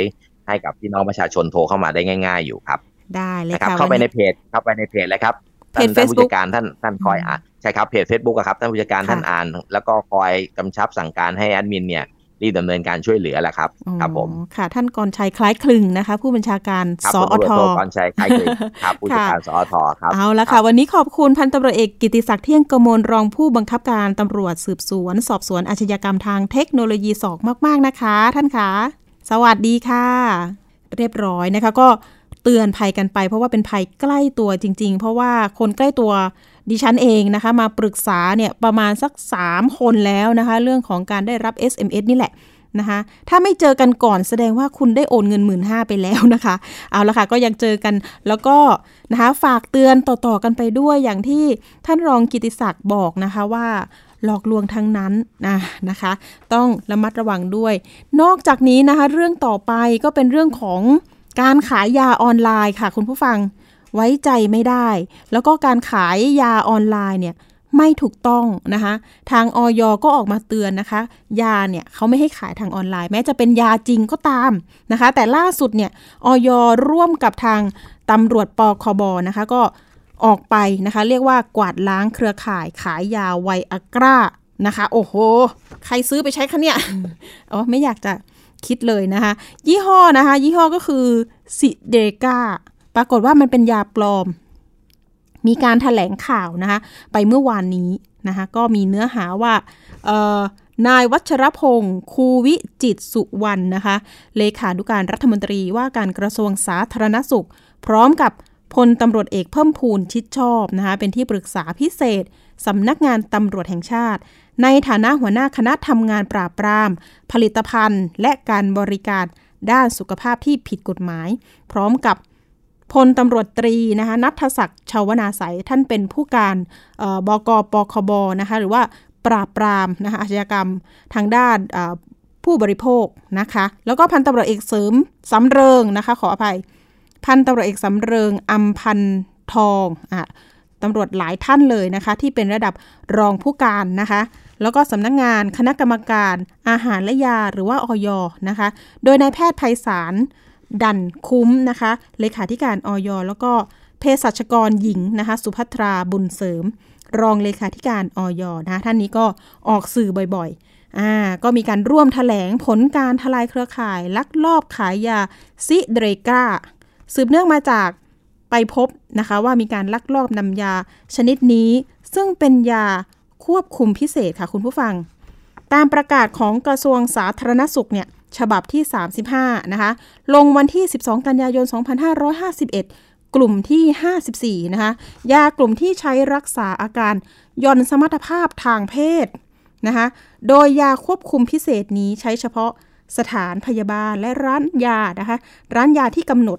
ให้กับพี่น้องประชาชนโทรเข้ามาได้ง่าย ๆ อยู่ครับ ได้เลยครับเข้าไปในเพจเข้าไปในเพจเลยครับเพจเฟซบุ๊กผู้จัดการท่านท่านคอยอ่านใช่ครับเพจเฟซบุ๊กครับท่านผู้จัดการท่านอ่าน แล้วก็คอยกำชับสั่งการให้แอดมินเนี่ย รีบดำเนินการช่วยเหลือแหละครับครับผมค่ะ ท่านกรชัยคล้ายคลึงนะคะ ผู้บัญชาการสอทกรชัยคล้ายคลึงครับผู้จัดการสอทครับเอาละค่ะ วันนี้ขอบคุณพันตำรวจเอกกิติศักดิ์เที่ยงกมลรองผู้บังคับการตำรวจสืบสวน สอบสวนอาชญากรรมทางเทคโนโลยีสอกมาก ๆนะคะ ท่านคะสวัสดีค่ะ เรียบร้อยนะคะก็ เตือนภัยกันไป เพราะว่าเป็นภัยใกล้ตัวจริง ๆ เพราะว่าคนใกล้ตัวดิฉันเองนะคะ มาปรึกษาเนี่ยประมาณสัก 3 คนแล้วนะคะ เรื่องของการได้รับ SMS นี่แหละนะคะถ้าไม่เจอกันก่อนแสดงว่าคุณได้โอนเงินหมื่นห้าไปแล้วนะคะ เอาละค่ะ ก็ยังเจอกันแล้วก็นะคะฝากเตือนต่อๆกันไปด้วยอย่างที่ท่านรองกิติศักดิ์บอกนะคะว่าหลอกลวงทั้งนั้นนะนะคะ ต้องระมัดระวังด้วย นอกจากนี้นะคะ เรื่องต่อไปก็เป็นเรื่องของ การขายยาออนไลน์ค่ะ คุณผู้ฟังไว้ใจไม่ได้ แล้วก็การขายยาออนไลน์เนี่ยไม่ถูกต้องนะคะ ทางออยก็ออกมาเตือนนะคะ ยาเนี่ยเขาไม่ให้ขายทางออนไลน์ แม้จะเป็นยาจริงก็ตามนะคะ แต่ล่าสุดเนี่ยออยร่วมกับทางตำรวจปคบนะคะ ก็ออกไปนะคะ เรียกว่ากวาดล้างเครือข่ายขายยาไวอากรานะคะ โอ้โห ใครซื้อไปใช้คะเนี่ยอ๋อไม่อยากจะ คิดเลยนะคะ ยี่ห้อนะคะ ยี่ห้อก็คือซิเดกาปรากฏว่ามันเป็นยาปลอม มีการถแถลงข่าวนะคะ ไปเมื่อวานนี้นะคะ ก็มีเนื้อหาว่า นายวัชรพงศ์คูวิจิตสุวรรณนะคะ เลขานุการรัฐมนตรีว่าการกระทรวงสาธารณสุข พร้อมกับพลตำรวจเอกเพิ่มพูนชิดชอบนะคะ เป็นที่ปรึกษาพิเศษสำนักงานตำรวจแห่งชาติ ในฐานะหัวหน้าคณะทำงานปราบปราม ผลิตภัณฑ์ และการบริการด้านสุขภาพที่ผิดกฎหมาย พร้อมกับพลตำรวจตรีนะคะนัทศักดิ์ชาวนาสายท่านเป็นผู้การบกปคบนะคะหรือว่าปราบปรามนะคะอาชญากรรมทางด้านผู้บริโภคนะคะแล้วก็พันตำรวจเอกเสริมสำเริงนะคะขออภัย พันตำรวจเอกสำเริงอัมพันทองอะตำรวจหลายท่านเลยนะคะที่เป็นระดับรองผู้การนะคะ แล้วก็สำนักงงานคณะกรรมการอาหารและยาหรือว่าออยนะคะ โดยนายแพทย์ไพศาลดันคุ้มนะคะเลขาธิการออยแล้วก็เภสัชกรหญิงนะคะ สุภัทราบุญเสริม รองเลขาธิการออยนะท่านนี้ก็ออกสื่อบ่อยๆอ่าก็มีการร่วมถแถลงผลการทลายเครือข่าย ลักลอบขายยาซิเดรกาสืบเนื่องมาจากไปพบนะคะว่ามีการลักลอบนำยาชนิดนี้ ซึ่งเป็นยา ควบคุมพิเศษค่ะคุณผู้ฟัง ตามประกาศของกระทรวงสาธารณสุขเนี่ยฉบับที่ 35 นะคะ ลงวันที่ 12 กันยายน 2551 กลุ่มที่ 54 นะคะ ยากลุ่มที่ใช้รักษาอาการย่อนสมรรถภาพทางเพศนะคะ โดยยาควบคุมพิเศษนี้ใช้เฉพาะสถานพยาบาลและร้านยานะคะ ร้านยาที่กำหนด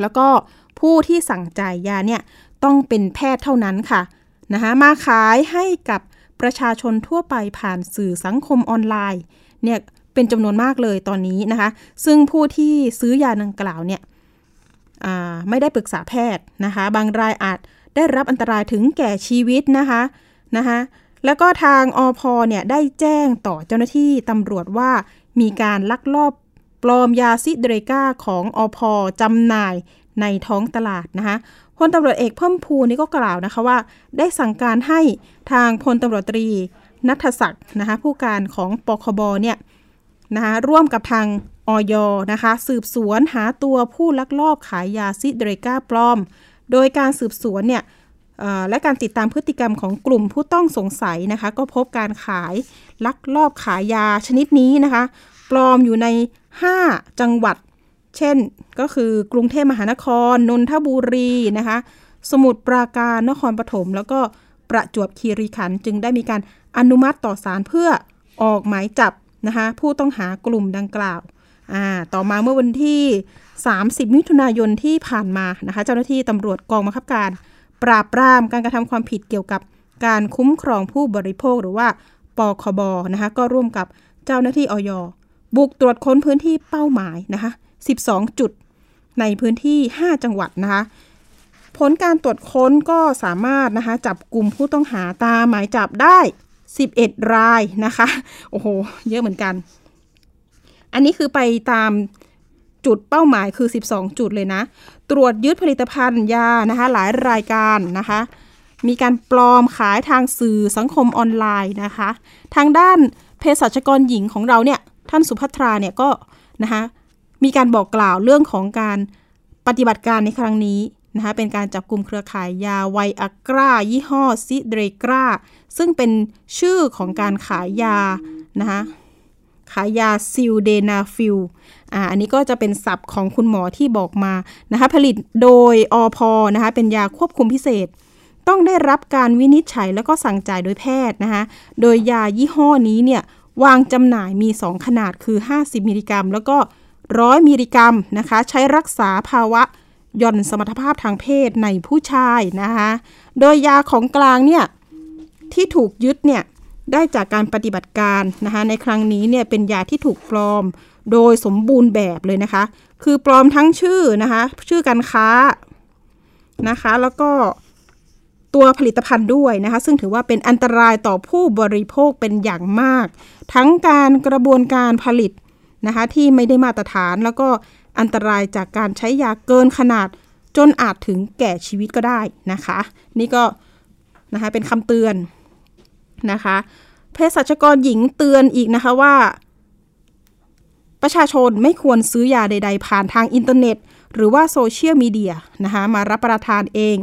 แล้วก็ผู้ที่สั่งจ่ายยาเนี่ยต้องเป็นแพทย์เท่านั้นค่ะ นะคะมาขายให้กับประชาชนทั่วไปผ่านสื่อสังคมออนไลน์เนี่ยเป็นจำนวนมากเลยตอนนี้นะคะ ซึ่งผู้ที่ซื้อยาดังกล่าวเนี่ยไม่ได้ปรึกษาแพทย์นะคะ บางรายอาจได้รับอันตรายถึงแก่ชีวิตนะคะนะคะแล้วก็ทางอพเนี่ยได้แจ้งต่อเจ้าหน้าที่ตำรวจว่ามีการลักลอบปลอมยาซิเดรกาของอพจำหน่ายในท้องตลาดนะคะ พลตำรวจเอกเพิ่มพูนี่ก็กล่าวนะคะว่า ได้สั่งการให้ทางพลตำรวจตรีนัทศักดิ์นะคะผู้การของปคบเนี่ยนะคะร่วมกับทางออยนะคะสืบสวนหาตัวผู้ลักลอบขายยาซิเดรกาปลอม โดยการสืบสวนเนี่ยและการติดตามพฤติกรรมของกลุ่มผู้ต้องสงสัยนะคะก็พบการขายลักลอบขายยาชนิดนี้นะคะ ปลอมอยู่ใน 5 จังหวัด เช่นก็คือกรุงเทพมหานคร นนทบุรีนะคะ สมุทรปราการนครปฐมแล้วก็ประจวบคีรีขันธ์จึงได้มีการอนุมัติต่อศาลเพื่อออกหมายจับนะคะผู้ต้องหากลุ่มดังกล่าวอ่าต่อมาเมื่อวันที่ 30 มิถุนายนที่ผ่านมานะคะเจ้าหน้าที่ตำรวจกองบังคับการ ปราบปรามการกระทำความผิดเกี่ยวกับการคุ้มครองผู้บริโภคหรือว่าปคบนะคะก็ร่วมกับเจ้าหน้าที่ออยบุกตรวจค้นพื้นที่เป้าหมายนะคะ 12 จุดในพื้นที่ 5 จังหวัดนะคะ ผลการตรวจค้นก็สามารถนะคะจับกลุ่มผู้ต้องหาตามหมายจับได้ 11 รายนะคะ โอ้โห เยอะเหมือนกัน อันนี้คือไปตามจุดเป้าหมายคือ 12 จุดเลยนะ ตรวจยึดผลิตภัณฑ์ยานะคะ หลายรายการนะคะ มีการปลอมขายทางสื่อสังคมออนไลน์นะคะ ทางด้านเภสัชกรหญิงของเราเนี่ย ท่านสุภัทราเนี่ยก็นะคะ มีการบอกกล่าวเรื่องของการปฏิบัติการในครั้งนี้นะคะเป็นการจับกลุ่มเครือข่ายยาไวอากรายี่ห้อซิเดกร้าซึ่งเป็นชื่อของการขายยานะคะขายยาซิลเดนาฟิลอ่าอันนี้ก็จะเป็นศัพท์ของคุณหมอที่บอกมานะคะผลิตโดยอพนะคะเป็นยาควบคุมพิเศษ ต้องได้รับการวินิจฉัยแล้วก็สั่งจ่ายโดยแพทย์นะคะโดยยายี่ห้อนี้เนี่ยวางจำหน่ายมี 2 ขนาดคือ 50 มิลลิกรัม แล้วก็ ร้อยมิลลิกรัมนะคะ ใช้รักษาภาวะย่อนสมรรถภาพทางเพศในผู้ชายนะคะ โดยยาของกลางเนี่ย ที่ถูกยึดเนี่ย ได้จากการปฏิบัติการนะคะ ในครั้งนี้เนี่ยเป็นยาที่ถูกปลอมโดยสมบูรณ์แบบเลยนะคะ คือปลอมทั้งชื่อนะคะ ชื่อการค้านะคะ แล้วก็ตัวผลิตภัณฑ์ด้วยนะคะ ซึ่งถือว่าเป็นอันตรายต่อผู้บริโภคเป็นอย่างมาก ทั้งการกระบวนการผลิต นะคะที่ไม่ได้มาตรฐานแล้วก็อันตรายจากการใช้ยาเกินขนาดจนอาจถึงแก่ชีวิตก็ได้นะคะ นี่ก็นะคะเป็นคำเตือนนะคะเภสัชกรหญิงเตือนอีกนะคะว่า ประชาชนไม่ควรซื้อยาใด ๆ ผ่านทางอินเทอร์เน็ต หรือว่าโซเชียลมีเดียนะคะมารับประทานเอง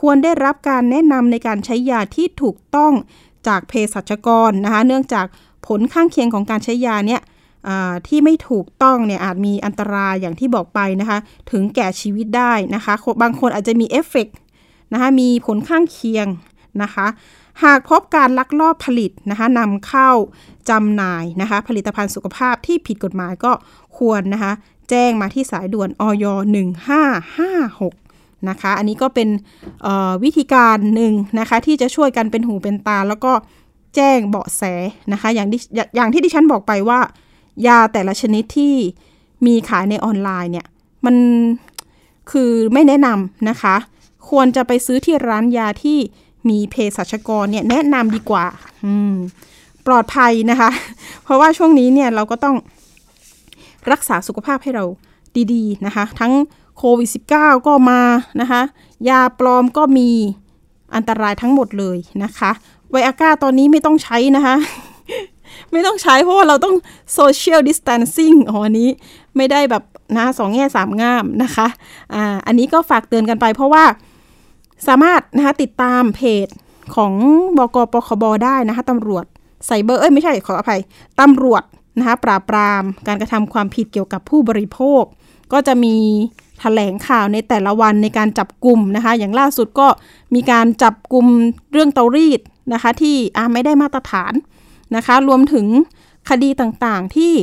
ควรได้รับการแนะนำในการใช้ยาที่ถูกต้องจากเภสัชกรนะคะเนื่องจากผลข้างเคียงของการใช้ยาเนี่ย ที่ไม่ถูกต้องเนี่ยอาจมีอันตรายอย่างที่บอกไปนะคะ ถึงแก่ชีวิตได้นะคะ บางคนอาจจะมีเอฟเฟกนะคะมีผลข้างเคียงนะคะ หากพบการลักลอบผลิตนะคะนำเข้าจำหน่ายนะคะ ผลิตภัณฑ์สุขภาพที่ผิดกฎหมายก็ควรนะคะ แจ้งมาที่สายด่วนอย 1556 นะคะ อันนี้ก็เป็นวิธีการหนึ่งนะคะ ที่จะช่วยกันเป็นหูเป็นตา แล้วก็แจ้งเบาะแสนะคะ อย่างที่อย่างที่ดิฉันบอกไปว่า ยาแต่ละชนิดที่มีขายในออนไลน์เนี่ย มันคือไม่แนะนำนะคะ ควรจะไปซื้อที่ร้านยาที่มีเภสัชกรเนี่ยแนะนำดีกว่าปลอดภัยนะคะ เพราะว่าช่วงนี้เนี่ยเราก็ต้องรักษาสุขภาพให้เราดีๆนะคะ ทั้งโควิด -19 ก็มานะคะ ยาปลอมก็มีอันตรายทั้งหมดเลยนะคะ ไวอาก้าตอนนี้ไม่ต้องใช้นะคะ ไม่ต้องใช้เพราะว่าเราต้องsocial distancing อ๋ออันนี้ไม่ได้แบบนะสองแง่สามง่ามนะคะอ่าอันนี้ก็ฝากเตือนกันไปเพราะว่าสามารถนะคะติดตามเพจของบกปคบได้นะคะตำรวจไซเบอร์เอ้ยไม่ใช่ขออภัยตำรวจนะคะปราบปรามการกระทำความผิดเกี่ยวกับผู้บริโภค ก็จะมีแถลงข่าวในแต่ละวันในการจับกลุ่มนะคะ อย่างล่าสุดก็มีการจับกลุ่มเรื่องเตารีดนะคะ ที่ไม่ได้มาตรฐาน นะคะ รวมถึงคดีต่างๆที่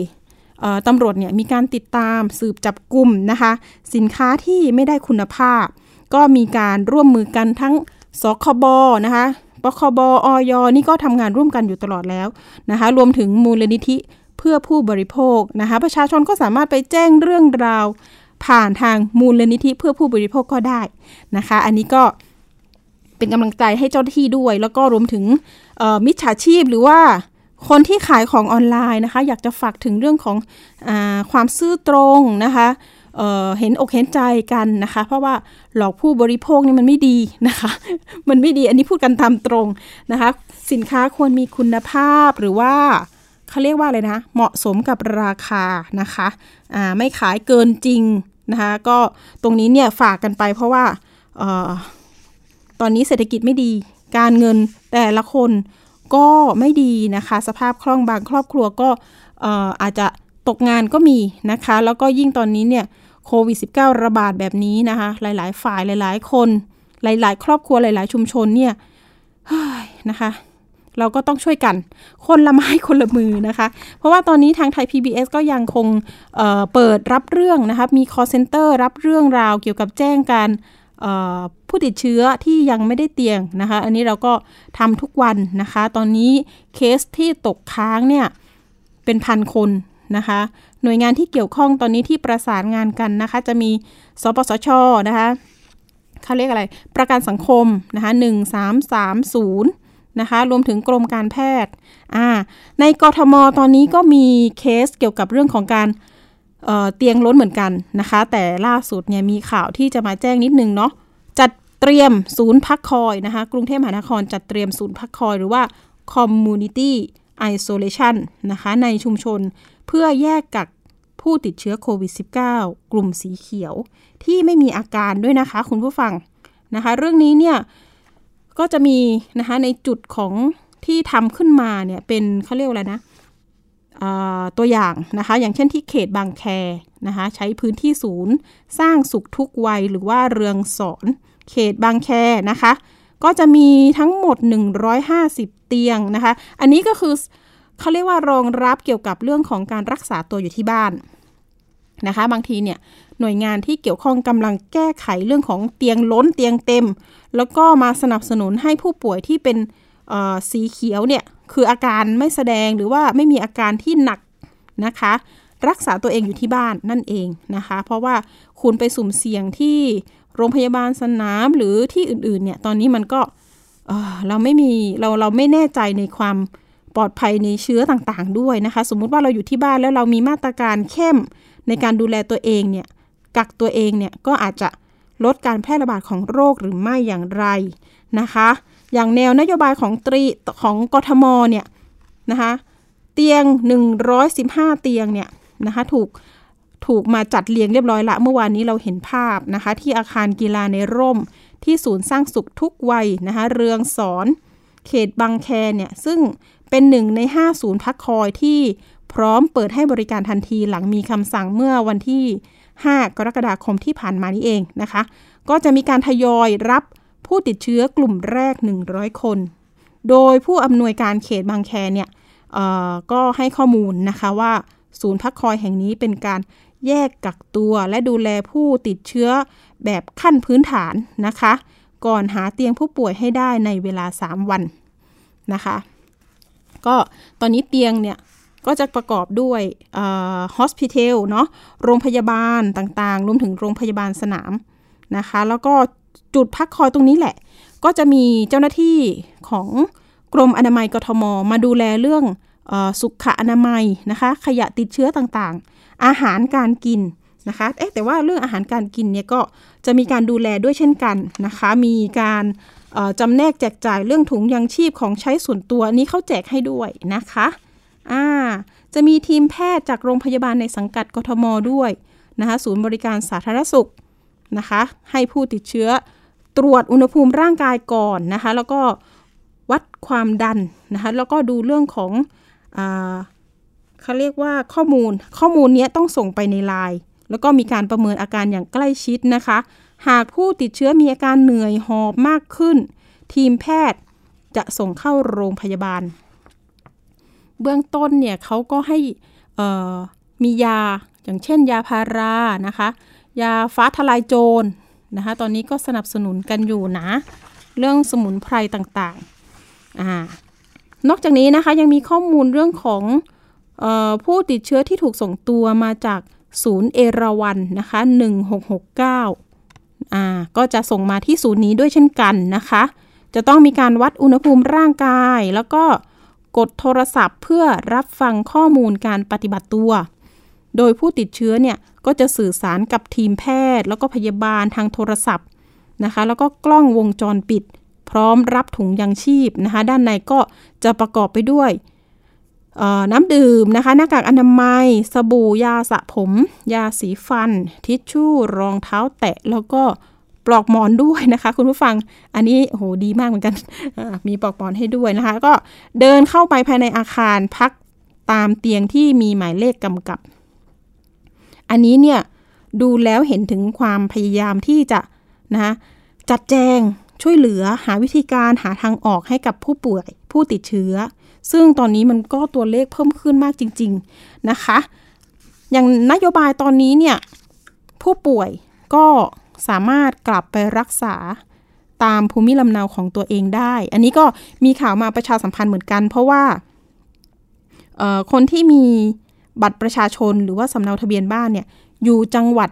ตำรวจเนี่ยมีการติดตามสืบจับกลุ่มนะคะ สินค้าที่ไม่ได้คุณภาพ ก็มีการร่วมมือกันทั้งสคบนะคะปคบออยนี่ก็ทำงานร่วมกันอยู่ตลอดแล้วนะคะ รวมถึงมูลนิธิเพื่อผู้บริโภคนะคะ ประชาชนก็สามารถไปแจ้งเรื่องราว ผ่านทางมูลนิธิเพื่อผู้บริโภคก็ได้นะคะ อันนี้ก็เป็นกำลังใจให้เจ้าหน้าที่ด้วย แล้วก็รวมถึงมิจฉาชีพหรือว่า คนที่ขายของออนไลน์นะคะ อยากจะฝากถึงเรื่องของอความซื่อตรงนะคะเเห็นอกเห็นใจกันนะคะ เพราะว่าหลอกผู้บริโภคนี่มันไม่ดีนะคะ มันไม่ดีอันนี้พูดกันตามตรงนะคะ สินค้าควรมีคุณภาพหรือว่าเขาเรียกว่าอะไรนะ เหมาะสมกับราคานะคะะไม่ขายเกินจริงนะคะ ก็ตรงนี้เนี่ยฝากกันไปเพราะว่าออตอนนี้เศรษฐกิจไม่ดีการเงินแต่ละคน ก็ไม่ดีนะคะ สภาพคล่องบางครอบครัวก็อาจจะตกงานก็มีนะคะ แล้วก็ยิ่งตอนนี้เนี่ยโควิด -19 ระบาดแบบนี้นะคะ หลายๆ ฝ่ายหลาย ๆ คน หลาย ๆ ครอบครัวหลาย ๆ ชุมชนเนี่ยนะคะ เราก็ต้องช่วยกัน คนละไม้คนละมือนะคะ เพราะว่าตอนนี้ทางไทย PBS ก็ยังคงเเปิดรับเรื่องนะคะ มี call center รับเรื่องราวเกี่ยวกับแจ้งการ ผู้ติดเชื้อที่ยังไม่ได้เตียงนะคะ อันนี้เราก็ทำทุกวันนะคะ ตอนนี้เคสที่ตกค้างเนี่ยเป็นพันคนนะคะ หน่วยงานที่เกี่ยวข้องตอนนี้ที่ประสานงานกันนะคะ จะมีสปสชนะคะเขาเรียกอะไร ประกันสังคมนะคะหนึ่งสามสามศูนย์นะคะรวมถึงกรมการแพทย์อ่าในกรทมตอนนี้ก็มีเคสเกี่ยวกับเรื่องของการ เเตียงล้นเหมือนกันนะคะ แต่ล่าสุดเนี่ยมีข่าวที่จะมาแจ้งนิดนึงเนาะจัดเตรียมศูนย์พักคอยนะคะ กรุงเทพมหานครจัดเตรียมศูนย์พักคอยหรือว่า community isolation นะคะในชุมชนเพื่อแยกกักผู้ติดเชื้อโควิด -19 กลุ่มสีเขียวที่ไม่มีอาการด้วยนะคะคุณผู้ฟังนะคะ เรื่องนี้เนี่ยก็จะมีนะคะในจุดของที่ทำขึ้นมาเนี่ยเป็นเขาเรียกอะไรนะ ตัวอย่างนะคะ อย่างเช่นที่เขตบางแคนะคะใช้พื้นที่ศูนย์ สร้างสุขทุกวัยหรือว่าเรืองสอน เขตบางแคนะคะ ก็จะมีทั้งหมด 150 เตียงนะคะ อันนี้ก็คือเขาเรียกว่ารองรับเกี่ยวกับเรื่องของการรักษาตัวอยู่ที่บ้านนะคะ บางทีเนี่ยหน่วยงานที่เกี่ยวข้องกำลังแก้ไขเรื่องของเตียงล้นเตียงเต็ม แล้วก็มาสนับสนุนให้ผู้ป่วยที่เป็น สีเขียวเนี่ยคืออาการไม่แสดงหรือว่าไม่มีอาการที่หนักนะคะ รักษาตัวเองอยู่ที่บ้านนั่นเองนะคะ เพราะว่าคุณไปสุ่มเสี่ยงที่โรงพยาบาลสนามหรือที่อื่นๆเนี่ยตอนนี้มันก็เราไม่มีเราเราไม่แน่ใจในความปลอดภัยในเชื้อต่างๆด้วยนะคะ สมมุติว่าเราอยู่ที่บ้านแล้วเรามีมาตรการเข้มในการดูแลตัวเองเนี่ยกักตัวเองเนี่ยก็อาจจะลดการแพร่ระบาดของโรคหรือไม่อย่างไรนะคะ อย่างแนวนโยบายของตรีของกทมเนี่ยนะคะเตียง 115 เตียงเนี่ยนะคะถูกถูกมาจัดเรียงเรียบร้อยละ เมื่อวานนี้เราเห็นภาพนะคะที่อาคารกีฬาในร่ม ที่ศูนย์สร้างสุขทุกวัยนะคะเรืองสอน เขตบางแคเนี่ยซึ่งเป็นหนึ่งใน 5 ศูนย์พักคอยที่พร้อมเปิดให้บริการทันทีหลังมีคำสั่งเมื่อวันที่ 5 กรกฎาคมที่ผ่านมานี้เองนะคะ ก็จะมีการทยอยรับ ผู้ติดเชื้อกลุ่มแรก 100 คน โดยผู้อำนวยการเขตบางแคเนี่ยก็ให้ข้อมูลนะคะว่า ศูนย์พักคอยแห่งนี้เป็นการแยกกักตัวและดูแลผู้ติดเชื้อแบบขั้นพื้นฐานนะคะ ก่อนหาเตียงผู้ป่วยให้ได้ในเวลา 3 วันนะคะก็ตอนนี้เตียงเนี่ยก็จะประกอบด้วยฮอสพิเทลเนาะโรงพยาบาลต่างๆ รวมถึงโรงพยาบาลสนามนะคะ แล้วก็ จุดพักคอยตรงนี้แหละ ก็จะมีเจ้าหน้าที่ของกรมอนามัยกทม มาดูแลเรื่องอสุขอนามัยนะคะ ขยะติดเชื้อต่างๆ อาหารการกินนะคะ เอ๊ะแต่ว่าเรื่องอาหารการกินเนี่ยก็จะมีการดูแลด้วยเช่นกันนะคะ มีการจำแนกแจกจ่ายเรื่องถุงยังชีพของใช้ส่วนตัวนี้เขาแจกให้ด้วยนะคะอ่าจะมีทีมแพทย์จากโรงพยาบาลในสังกัดกทมด้วยนะคะ ศูนย์บริการสาธารณสุขนะคะ ให้ผู้ติดเชื้อ ตรวจอุณหภูมิร่างกายก่อนนะคะ แล้วก็วัดความดันนะคะแล้วก็ดูเรื่องของอเขาเรียกว่าข้อมูลข้อมูลนี้ต้องส่งไปในไลน์แล้วก็มีการประเมินอาการอย่างใกล้ชิดนะคะ หากผู้ติดเชื้อมีอาการเหนื่อยหอบมากขึ้น ทีมแพทย์จะส่งเข้าโรงพยาบาล เบื้องต้นเนี่ยเขาก็ให้มียาอย่างเช่นยาพารานะคะ ยาฟ้าทลายโจร นะคะ ตอนนี้ก็สนับสนุนกันอยู่นะ เรื่องสมุนไพรต่างๆอ่านอกจากนี้นะคะยังมีข้อมูลเรื่องของออผู้ติดเชื้อที่ถูกส่งตัวมาจากศูนย์เอราวันนะคะ1669อ่าก็จะส่งมาที่ศูนย์นี้ด้วยเช่นกันนะคะ จะต้องมีการวัดอุณหภูมิร่างกาย แล้วก็กดโทรศัพท์เพื่อรับฟังข้อมูลการปฏิบัติตัว โดยผู้ติดเชื้อเนี่ยก็จะสื่อสารกับทีมแพทย์ แล้วก็พยาบาลทางโทรศัพท์นะคะ แล้วก็กล้องวงจรปิด พร้อมรับถุงยังชีพนะคะ ด้านในก็จะประกอบไปด้วยน้ำดื่มนะคะ หน้ากากอนามัย สบู่ยาสระผม ยาสีฟัน ทิชชู่รองเท้าแตะ แล้วก็ปลอกหมอนด้วยนะคะ คุณผู้ฟังอันนี้โหดีมากเหมือนกันมีปลอกหมอนให้ด้วยนะคะ ก็เดินเข้าไปภายในอาคารพักตามเตียงที่มีหมายเลขกำกับ อันนี้เนี่ยดูแล้วเห็นถึงความพยายามที่จะนะจัดแจงช่วยเหลือหาวิธีการหาทางออกให้กับผู้ป่วยผู้ติดเชื้อ ซึ่งตอนนี้มันก็ตัวเลขเพิ่มขึ้นมากจริง ๆนะคะ อย่างนโยบายตอนนี้เนี่ยผู้ป่วยก็สามารถกลับไปรักษาตามภูมิลำเนาของตัวเองได้ อันนี้ก็มีข่าวมาประชาสัมพันธ์เหมือนกัน เพราะว่าคนที่มี บัตรประชาชนหรือว่าสำเนาทะเบียนบ้านเนี่ยอยู่จังหวัด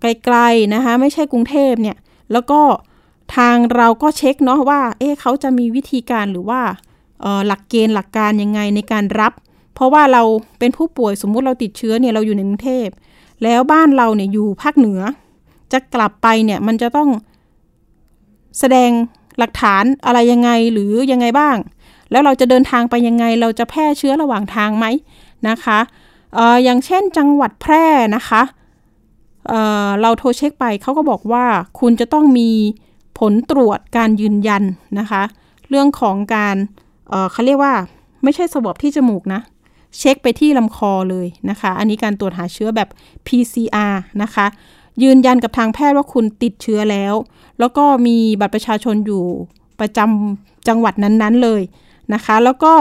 ไกลๆนะคะไม่ใช่กรุงเทพเนี่ยแล้วก็ทางเราก็เช็คเนาะว่าเอ๊ะเขาจะมีวิธีการหรือว่าหลักเกณฑ์หลักการยังไงในการรับ เพราะว่าเราเป็นผู้ป่วยสมมุติเราติดเชื้อเนี่ยเราอยู่ในกรุงเทพแล้วบ้านเราเนี่ยอยู่ภาคเหนือ จะกลับไปเนี่ยมันจะต้องแสดงหลักฐานอะไรยังไงหรือยังไงบ้าง แล้วเราจะเดินทางไปยังไง เราจะแพร่เชื้อระหว่างทางไหมนะคะอออย่างเช่นจังหวัดแพร่นะคะเเราโทรเช็คไปเขาก็บอกว่าคุณจะต้องมีผลตรวจการยืนยันนะคะ เรื่องของการเเขาเรียกว่าไม่ใช่สวอปที่จมูกนะเช็คไปที่ลำคอเลยนะคะ อันนี้การตรวจหาเชื้อแบบ PCR นะคะ ยืนยันกับทางแพทย์ว่าคุณติดเชื้อแล้ว แล้วก็มีบัตรประชาชนอยู่ประจำจังหวัดนั้นๆเลย นะคะ แล้วก็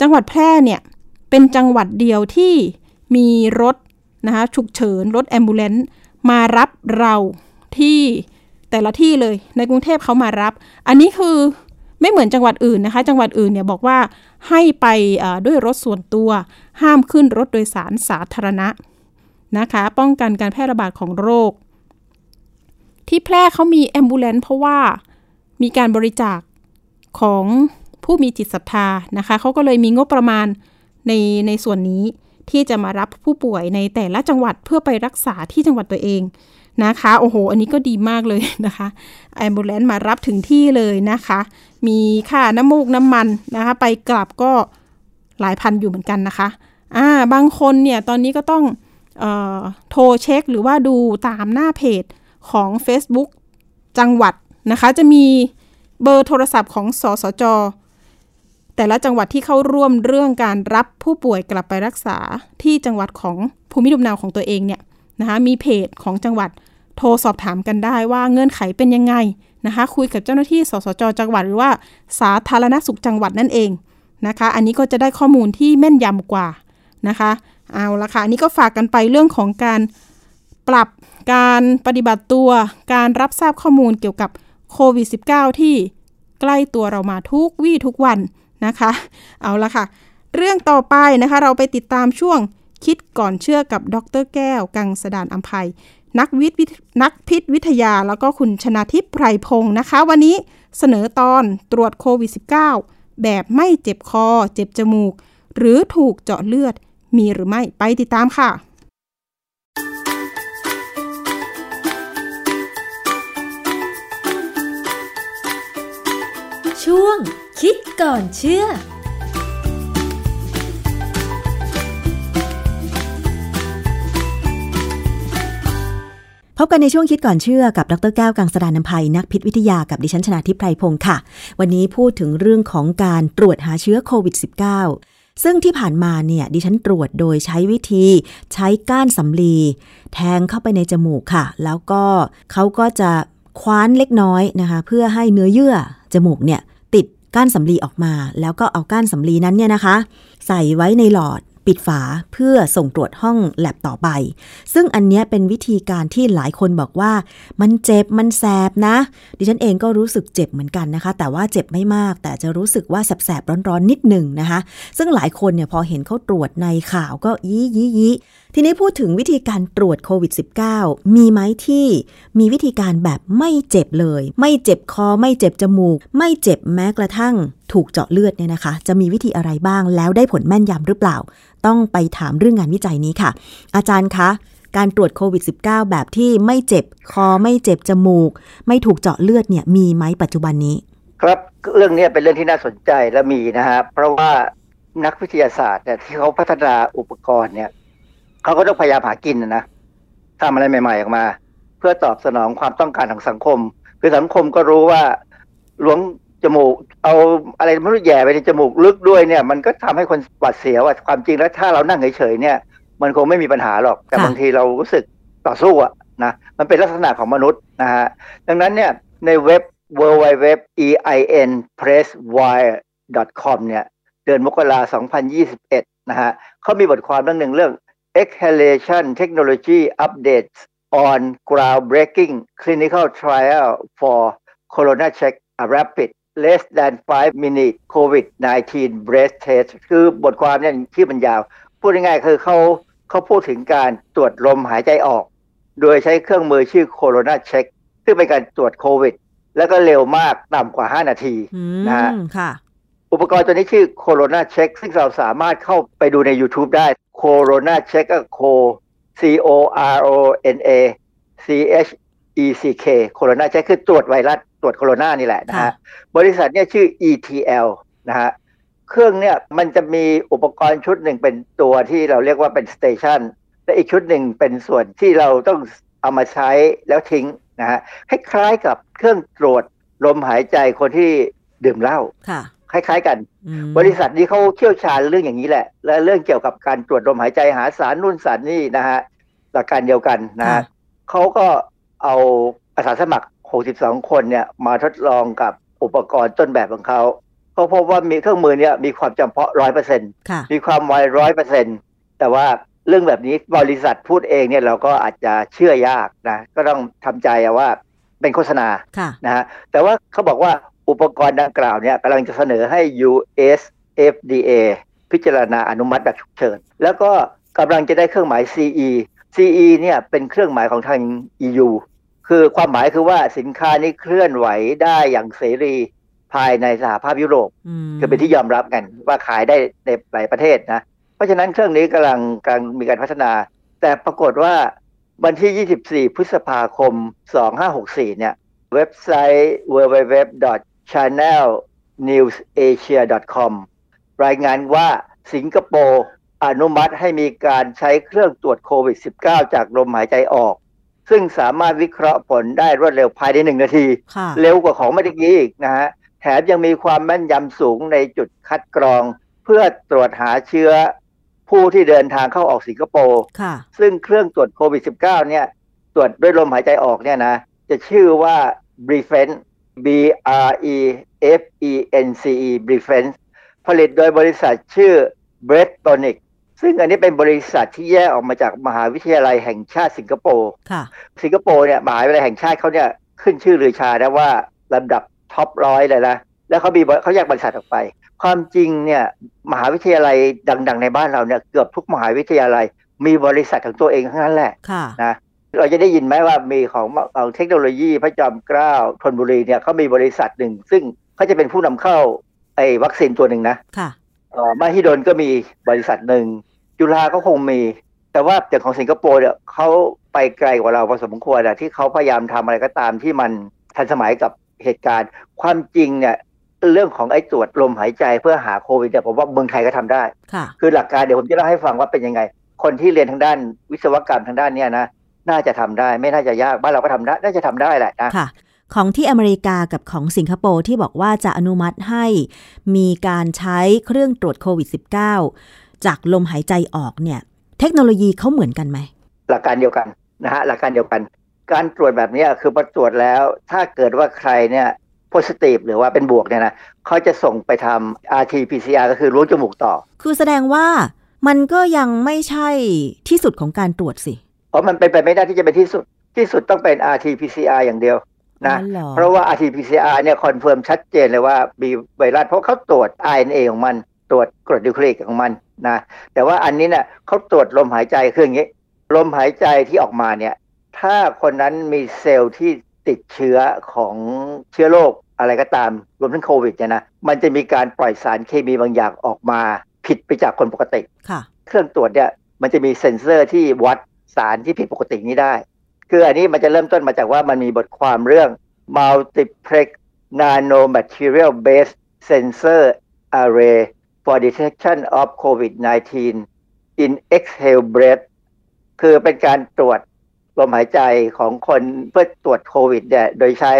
จังหวัดแพร่เนี่ยเป็นจังหวัดเดียวที่มีรถนะคะฉุกเฉินรถแอมบูเลนต์มารับเราที่แต่ละที่เลยในกรุงเทพเขามารับ อันนี้คือไม่เหมือนจังหวัดอื่นนะคะ จังหวัดอื่นเนี่ยบอกว่าให้ไปด้วยรถส่วนตัวห้ามขึ้นรถโดยสารสาธารณะนะคะ ป้องกันการแพร่ระบาดของโรค ที่แพร่เขามีแอมบูเลนต์เพราะว่ามีการบริจาคของ ผู้มีจิตศรัทธานะคะเขาก็เลยมีงบประมาณในในส่วนนี้ที่จะมารับผู้ป่วยในแต่ละจังหวัดเพื่อไปรักษาที่จังหวัดตัวเองนะคะโอ้โห อันนี้ก็ดีมากเลยนะคะแอมบูเลนต์มารับถึงที่เลยนะคะ มีค่าน้ำมูกน้ำมันนะคะ ไปกลับก็หลายพันอยู่เหมือนกันนะคะอ่าบางคนเนี่ยตอนนี้ก็ต้องออโทรเช็คหรือว่าดูตามหน้าเพจของ Facebook จังหวัดนะคะ จะมีเบอร์โทรศัพท์ของสสจ แต่ละจังหวัดที่เข้าร่วมเรื่องการรับผู้ป่วยกลับไปรักษาที่จังหวัดของภูมิลำเนาของตัวเองเนี่ยนะคะมีเพจของจังหวัดโทรสอบถามกันได้ว่าเงื่อนไขเป็นยังไงนะคะ คุยกับเจ้าหน้าที่สสจจังหวัดหรือว่าสาธารณสุขจังหวัดนั่นเองนะคะ อันนี้ก็จะได้ข้อมูลที่แม่นยำกว่านะคะเอาละค่ะอันนี้ก็ฝากกันไปเรื่องของการปรับการปฏิบัติตัว การรับทราบข้อมูลเกี่ยวกับโควิด -19 ที่ใกล้ตัวเรามาทุกวี่ทุกวัน นะคะ เอาละค่ะ เรื่องต่อไปนะคะ เราไปติดตามช่วงคิดก่อนเชื่อกับดรแก้ว กังสดานอัมภัย นักวิทย์นักพิษวิทยาแล้วก็คุณชนาทิพย์ไพรพงศ์นะคะ วันนี้เสนอตอนตรวจโควิด -19 แบบไม่เจ็บคอ เจ็บจมูก หรือถูกเจาะเลือด มีหรือไม่ไปติดตามค่ะช่วง คิดก่อนเชื่อพบกันในช่วงคิดก่อนเชื่อกับดรแก้วกังสดานนภัยนักพิษวิทยากับดิฉันชนาทิพไพรพงศ์ค่ะ วันนี้พูดถึงเรื่องของการตรวจหาเชื้อโควิด -19 ซึ่งที่ผ่านมาเนี่ยดิฉันตรวจโดยใช้วิธี ใช้ก้านสำลี แทงเข้าไปในจมูกค่ะ แล้วก็เขาก็จะคว้านเล็กน้อยนะคะ เพื่อให้เนื้อเยื่อจมูกเนี่ย ก้านสำลีออกมา แล้วก็เอาก้านสำลีนั้นเนี่ยนะคะ ใส่ไว้ในหลอดปิดฝาเพื่อส่งตรวจห้องแลบต่อไป ซึ่งอันนี้เป็นวิธีการที่หลายคนบอกว่า มันเจ็บมันแสบนะ ดิฉันเองก็รู้สึกเจ็บเหมือนกันนะคะ แต่ว่าเจ็บไม่มาก แต่จะรู้สึกว่าแสบๆร้อนๆนิดหนึ่งนะคะ ซึ่งหลายคนเนี่ยพอเห็นเขาตรวจในข่าวก็ยี่ยี่ยี่ ทีนี้พูดถึงวิธีการตรวจโควิด -19 มีไหมที่มีวิธีการแบบไม่เจ็บเลย ไม่เจ็บคอ ไม่เจ็บจมูก ไม่เจ็บแม้กระทั่งถูกเจาะเลือดเนี่ยนะคะ จะมีวิธีอะไรบ้างแล้วได้ผลแม่นยำหรือเปล่า ต้องไปถามเรื่องงานวิจัยนี้ค่ะ อาจารย์คะการตรวจโควิด -19 แบบที่ไม่เจ็บคอไม่เจ็บจมูก ไม่ถูกเจาะเลือดเนี่ยมีไหมปัจจุบันนี้ ครับเรื่องนี้เป็นเรื่องที่น่าสนใจและมีนะฮะเพราะว่านักวิทยาศาสตร์เนี่ยที่เขาพัฒนาอุปกรณ์เนี่ย เขาก็ต้องพยายามหากินนะนะทำอะไรใหม่ ๆ ออกมา เพื่อตอบสนองความต้องการของสังคม คือสังคมก็รู้ว่าล้วงจมูก เอาอะไรไม่รู้แย่ไปในจมูกลึกด้วยเนี่ย มันก็ทำให้คนหวาดเสียวอะความจริงแล้วถ้าเรานั่งเฉยๆเนี่ย มันคงไม่มีปัญหาหรอก แต่ค่ะบางทีเรารู้สึกต่อสู้อะนะมันเป็นลักษณะของมนุษย์นะฮะดังนั้นเนี่ยในเว็บ w w w e i n presswire com เนี่ย เดือนมกราคม2021นะฮะเขามีบทความเรื่องหนึ่งเรื่อง exhalation technology updates on groundbreaking clinical trial for corona check a rapid less than 5 minute covid-19 breath test คือบทความเนี่ยที่มันยาว พูดง่ายๆคือเขาเขาพูดถึงการตรวจลมหายใจออก โดยใช้เครื่องมือชื่อ Corona Check ซึ่งเป็นการตรวจโควิด แล้วก็เร็วมากต่ำกว่า 5 นาทีอืนะฮะมค่ะ อุปกรณ์ตัวนี้ชื่อ Corona Check ซึ่งเราสามารถเข้าไปดูใน YouTube ได้ Corona Check ก็ C C O R O N A C H E C K Corona Check คือตรวจไวรัสตรวจโคโรนานี่แหละนะฮะค่ะบริษัทเนี่ยชื่อ ETL นะฮะเครื่องเนี่ยมันจะมีอุปกรณ์ชุดหนึ่งเป็นตัวที่เราเรียกว่าเป็นสเตชันและอีกชุดหนึ่งเป็นส่วนที่เราต้องเอามาใช้แล้วทิ้งนะฮะคล้ายๆกับเครื่องตรวจลมหายใจคนที่ดื่มเหล้า ค่ะคล้ายๆกันอืมบริษัทนี้เขาเชี่ยวชาญเรื่องอย่างนี้แหละ และเรื่องเกี่ยวกับการตรวจลมหายใจหาสารนู่นสารนี่นะฮะหลักการเดียวกันนะฮะเขาก็เอาอาสาสมัคร 62 คนเนี่ยมาทดลองกับอุปกรณ์ต้นแบบของเขาเขาพบว่ามีเครื่องมือเนี่ยมีความจำเพาะร้อยเปอร์เซ็นต์ค่ะมีความไวร้อยเปอร์เซ็นต์แต่ว่าเรื่องแบบนี้บริษัทพูดเองเนี่ยเราก็อาจจะเชื่อยากนะ ก็ต้องทำใจอะว่าเป็นโฆษณาค่ะนะฮะแต่ว่าเขาบอกว่า อุปกรณ์ดังกล่าวเนี่ยกำลังจะเสนอให้ US FDA พิจารณาอนุมัติแบบฉุกเฉิน แล้วก็กำลังจะได้เครื่องหมาย CE CE เนี่ยเป็นเครื่องหมายของทาง EU คือความหมายคือว่าสินค้านี้เคลื่อนไหวได้อย่างเสรีภายในสหภาพยุโรปอืมคือเป็นที่ยอมรับกันว่าขายได้ในหลายประเทศนะ เพราะฉะนั้นเครื่องนี้กำลังกำลังมีการพัฒนา แต่ปรากฏว่าวันที่ 24 พฤษภาคม 2564 เนี่ย เว็บไซต์ www.channelnewsasia.com รายงานว่าสิงคโปร์อนุมัติให้มีการใช้เครื่องตรวจโควิด -19 จากลมหายใจออก ซึ่งสามารถวิเคราะห์ผลได้รวดเร็วภายในหนึ่งนาทีค่ะเร็วกว่าของเมื่อกี้อีกนะฮะ แถมยังมีความแม่นยำสูงในจุดคัดกรอง เพื่อตรวจหาเชื้อผู้ที่เดินทางเข้าออกสิงคโปร์ค่ะซึ่งเครื่องตรวจโควิด -19 เนี่ย ตรวจด้วยลมหายใจออกเนี่ยนะ จะชื่อว่า b r e f e n B R E F E N C E b r e f e n ผลิตโดยบริษัทชื่อ b r e t t o n i c ซึ่งอันนี้เป็นบริษัทที่แยกออกมาจากมหาวิทยาลัยแห่งชาติสิงคโปร์ค่ะสิงคโปร์เนี่ยมหาวิทยาลัยแห่งชาติเขาเนี่ยขึ้นชื่อลือชาได้ว่าลำดับท็อปร้อยเลยนะ แล้วเขามีบเขาแยกบริษัทออกไป ความจริงเนี่ยมหาวิทยาลัยดัง ๆ ในบ้านเราเนี่ยเกือบทุกมหาวิทยาลัยมีบริษัทของตัวเองทั้งนั้นแหละค่ะนะ เราจะได้ยินไหมว่ามีของของเทคโนโลยีพระจอมเกล้าธนบุรีเนี่ยเขามีบริษัทหนึ่ง ซึ่งเขาจะเป็นผู้นำเข้าไอ้วัคซีนตัวหนึ่งนะค่ะเอ่อมหิดลก็มีบริษัทหนึ่ง จุฬาก็คงมี แต่ว่าอย่างของสิงคโปร์เนี่ยเขาไปไกลกว่าเราพอสมควรอะที่เขาพยายามทำอะไรก็ตามที่มันทันสมัยกับเหตุการณ์ ความจริงเนี่ยเรื่องของไอ้ตรวจลมหายใจเพื่อหาโควิดเนี่ยผมว่าเมืองไทยก็ทำได้ค่ะคือหลักการเดี๋ยวผมจะเล่าให้ฟังว่าเป็นยังไง คนที่เรียนทางด้านวิศวกรรมทางด้านเนี้ยนะ น่าจะทำได้ไม่น่าจะยากบ้านเราก็ทำได้น่าจะทำได้แหละนะค่ะ ของที่อเมริกากับของสิงคโปร์ที่บอกว่าจะอนุมัติให้มีการใช้เครื่องตรวจโควิด -19 จากลมหายใจออกเนี่ย เทคโนโลยีเขาเหมือนกันไหม หลักการเดียวกันนะฮะหลักการเดียวกัน การตรวจแบบนี้คือพอตรวจแล้ว ถ้าเกิดว่าใครเนี่ย positive หรือว่าเป็นบวกเนี่ยนะเขาจะส่งไปทำ RT-PCR ก็คือรูจมูกต่อ คือแสดงว่ามันก็ยังไม่ใช่ที่สุดของการตรวจสิ เพราะมันเป็นไปไม่ได้ที่จะเป็นที่สุดที่สุดต้องเป็น RT-PCR อย่างเดียวนะเพราะว่า RT-PCR เนี่ย confirm ชัดเจนเลยว่ามีไวรัสเพราะเขาตรวจ RNA ของมัน ตรวจกรดนิวคลีกของมันนะแต่ว่าอันนี้เนี่ยเขาตรวจลมหายใจคืออย่างนี้ ลมหายใจที่ออกมาเนี่ย ถ้าคนนั้นมีเซลล์ที่ติดเชื้อของเชื้อโรคอะไรก็ตามรวมทั้งโควิดเนี่ยนะมันจะมีการปล่อยสารเคมีบางอย่างออกมา ผิดไปจากคนปกติค่ะเครื่องตรวจเนี่ยมันจะมีเซ็นเซอร์ที่วัด สารที่ผิดปกตินี้ได้ คืออันนี้มันจะเริ่มต้นมาจากว่ามันมีบทความเรื่อง multiplex nanomaterial based sensor array for detection of COVID-19 in exhale breath คือเป็นการตรวจลมหายใจของคนเพื่อตรวจโควิดเนี่ยโดยใช้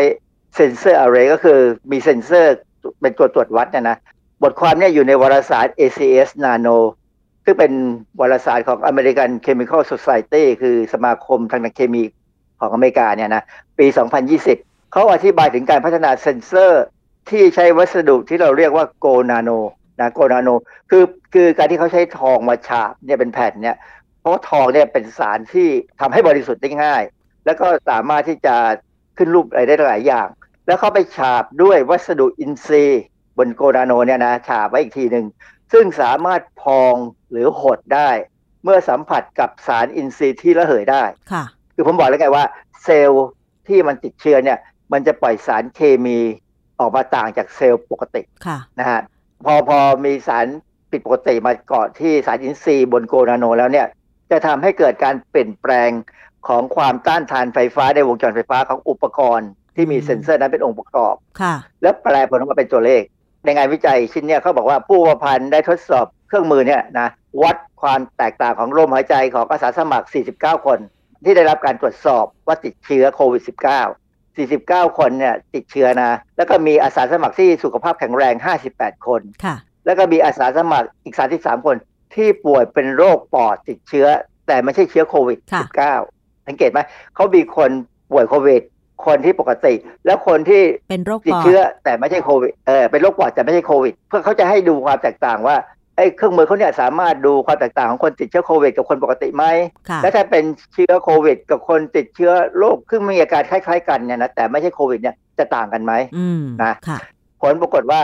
เซนเซอร์อะไรก็คือมีเซนเซอร์เป็นตัวตรวจวัดนี่ยนะ บทความเนี่ยอยู่ในวารสาร ACS Nano ซึ่งเป็นวารสารของ American Chemical Society คือสมาคมทางเคมีของอเมริกาเนี่ยนะปี 2020 เขาอธิบายถึงการพัฒนาเซนเซอร์ที่ใช้วัสดุที่เราเรียกว่าโกนาโนนะโกนาโนคือคือการที่เขาใช้ทองมาฉาบเนี่ยเป็นแผ่นเนี่ยเพราะทองเนี่ยเป็นสารที่ทำให้บริสุทธิ์ได้ง่าย แล้วก็สามารถที่จะขึ้นรูปอะไรได้หลายอย่าง แล้วเขาไปฉาบด้วยวัสดุอินทรีย์บนโกนาโนเนี่ยนะฉาบไว้อีกทีหนึ่ง ซึ่งสามารถพองหรือหดได้ เมื่อสัมผัสกับสารอินทรีย์ที่ระเหยได้ค่ะ คือผมบอกแล้วไงว่า เซลล์ที่มันติดเชื้อเนี่ย มันจะปล่อยสารเคมีออกมาต่างจากเซลล์ปกติค่ะนะฮะพอพอมีสารผิดปกติมาเกาะที่สารอินทรีย์บนโกนาโนแล้วเนี่ยจะทำให้เกิดการเปลี่ยนแปลงของความต้านทานไฟฟ้าในวงจรไฟฟ้าของอุปกรณ์ ที่มีเซ็นเซอร์นั้นเป็นองค์ประกอบ ค่ะ และแปลผลออกมาเป็นตัวเลข ในงานวิจัยชิ้นนี้เขาบอกว่าผู้ประพันธ์ได้ทดสอบเครื่องมือเนี่ยนะวัดความแตกต่างของลมหายใจของอาสาสมัคร 49 คน ที่ได้รับการตรวจสอบว่าติดเชื้อโควิด -19 49 คนเนี่ยติดเชื้อนะ แล้วก็มีอาสาสมัครที่สุขภาพแข็งแรง 58 คนค่ะ แล้วก็มีอาสาสมัครอีก 33 คนที่ป่วยเป็นโรคปอดติดเชื้อ แต่ไม่ใช่เชื้อโควิด -19 สังเกตไหมเขามีคนป่วยโควิด คนที่ปกติ แล้วคนที่เป็นโรคติดเชื้อแต่ไม่ใช่โควิดเออเป็นโรคปอดแต่ไม่ใช่โควิด เพื่อเขาจะให้ดูความแตกต่างว่าไอ้เครื่องมือเขาเนี่ยสามารถดูความแตกต่างของคนติดเชื้อโควิดกับคนปกติไหมและถ้าเป็นเชื้อโควิด กับคนติดเชื้อโรคซึ่งมีอาการคล้าย ๆ กันเนี่ยนะแต่ไม่ใช่โควิดเนี่ยจะต่างกันไหมนะผลปรากฏว่า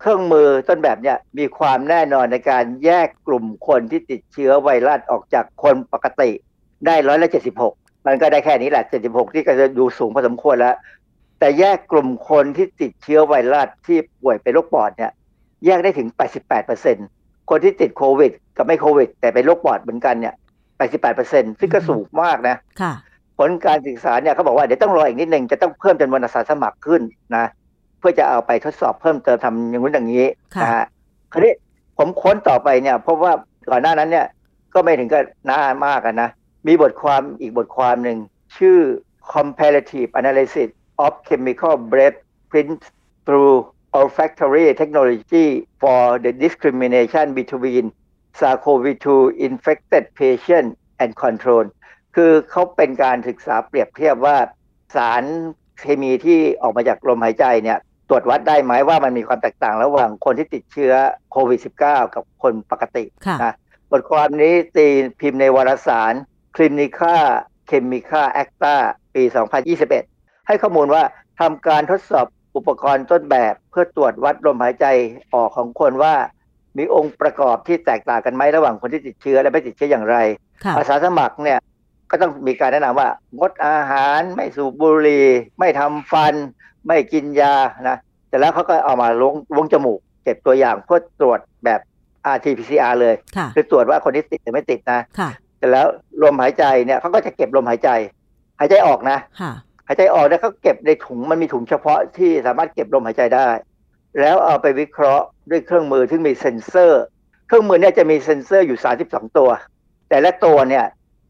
เครื่องมือต้นแบบเนี่ยมีความแน่นอนในการแยกกลุ่มคนที่ติดเชื้อไวรัสออกจากคนปกติได้ร้อยละเจ็ดสิบหก มันก็ได้แค่นี้แหละเจ็ดสิบหกที่ก็จะดูสูงพอสมควรแล้ว แต่แยกกลุ่มคนที่ติดเชื้อไวรัสที่ป่วยเป็นโรคปอดเนี่ย แยกได้ถึงแปดสิบแปดเปอร์เซ็นคนที่ติดโควิด กับไม่โควิด แต่เป็นโรคปอดเหมือนกันเนี่ยแปดสิบแปดเปอร์เซ็นซึ่งก็สูงมากนะผลการศึกษาเนี่ยเขาบอกว่าเดี๋ยวต้องรออีกนิดนึงจะต้องเพิ่มจำนวนอาสาสมัครขึ้นนะพื่อจะเอาไปทดสอบเพิ่มเติมทำอย่างนู้นอย่างนี้นะฮะคราวนี้ผมค้นต่อไปเนี่ยเพราะว่าก่อนหน้านั้นเนี่ยก็ไม่ถึงกับนานมากนะ มีบทความอีกบทความหนึ่ง ชื่อ comparative analysis of chemical breath print through olfactory technology for the discrimination between SARS-CoV-2 infected patient and control คือเขาเป็นการศึกษาเปรียบเทียบว่าสารเคมีที่ออกมาจากลมหายใจเนี่ยตรวจวัดได้ไหมว่ามันมีความแตกต่างระหว่างคนที่ติดเชื้อโควิด -19 กับคนปกตินะบทความนี้ตีพิมพ์ในวารสาร Clinica Chemica Acta ปี 2021 ให้ข้อมูลว่าทำการทดสอบอุปกรณ์ต้นแบบเพื่อตรวจวัดลมหายใจออกของคนว่า มีองค์ประกอบที่แตกต่างกันไหมระหว่างคนที่ติดเชื้อและไม่ติดเชื้ออย่างไร อาสาสมัครเนี่ยก็ต้องมีการแนะนำว่างดอาหารไม่สูบบุหรี่ไม่ทำฟัน ไม่กินยานะแต่แล้วเขาก็เอามาลงลงจมูกเก็บตัวอย่างเพื่อตรวจแบบ RT-PCR เลย คือตรวจว่าคนนี้ติดหรือไม่ติดนะ แต่แล้วลมหายใจเนี่ยเขาก็จะเก็บลมหายใจ หายใจออกนะหายใจออกเนี่ยเขาเก็บในถุงมันมีถุงเฉพาะที่สามารถเก็บลมหายใจได้ แล้วเอาไปวิเคราะห์ด้วยเครื่องมือที่มีเซ็นเซอร์ เครื่องมือเนี่ยจะมีเซ็นเซอร์อยู่ 32 ตัว แต่ละตัวเนี่ย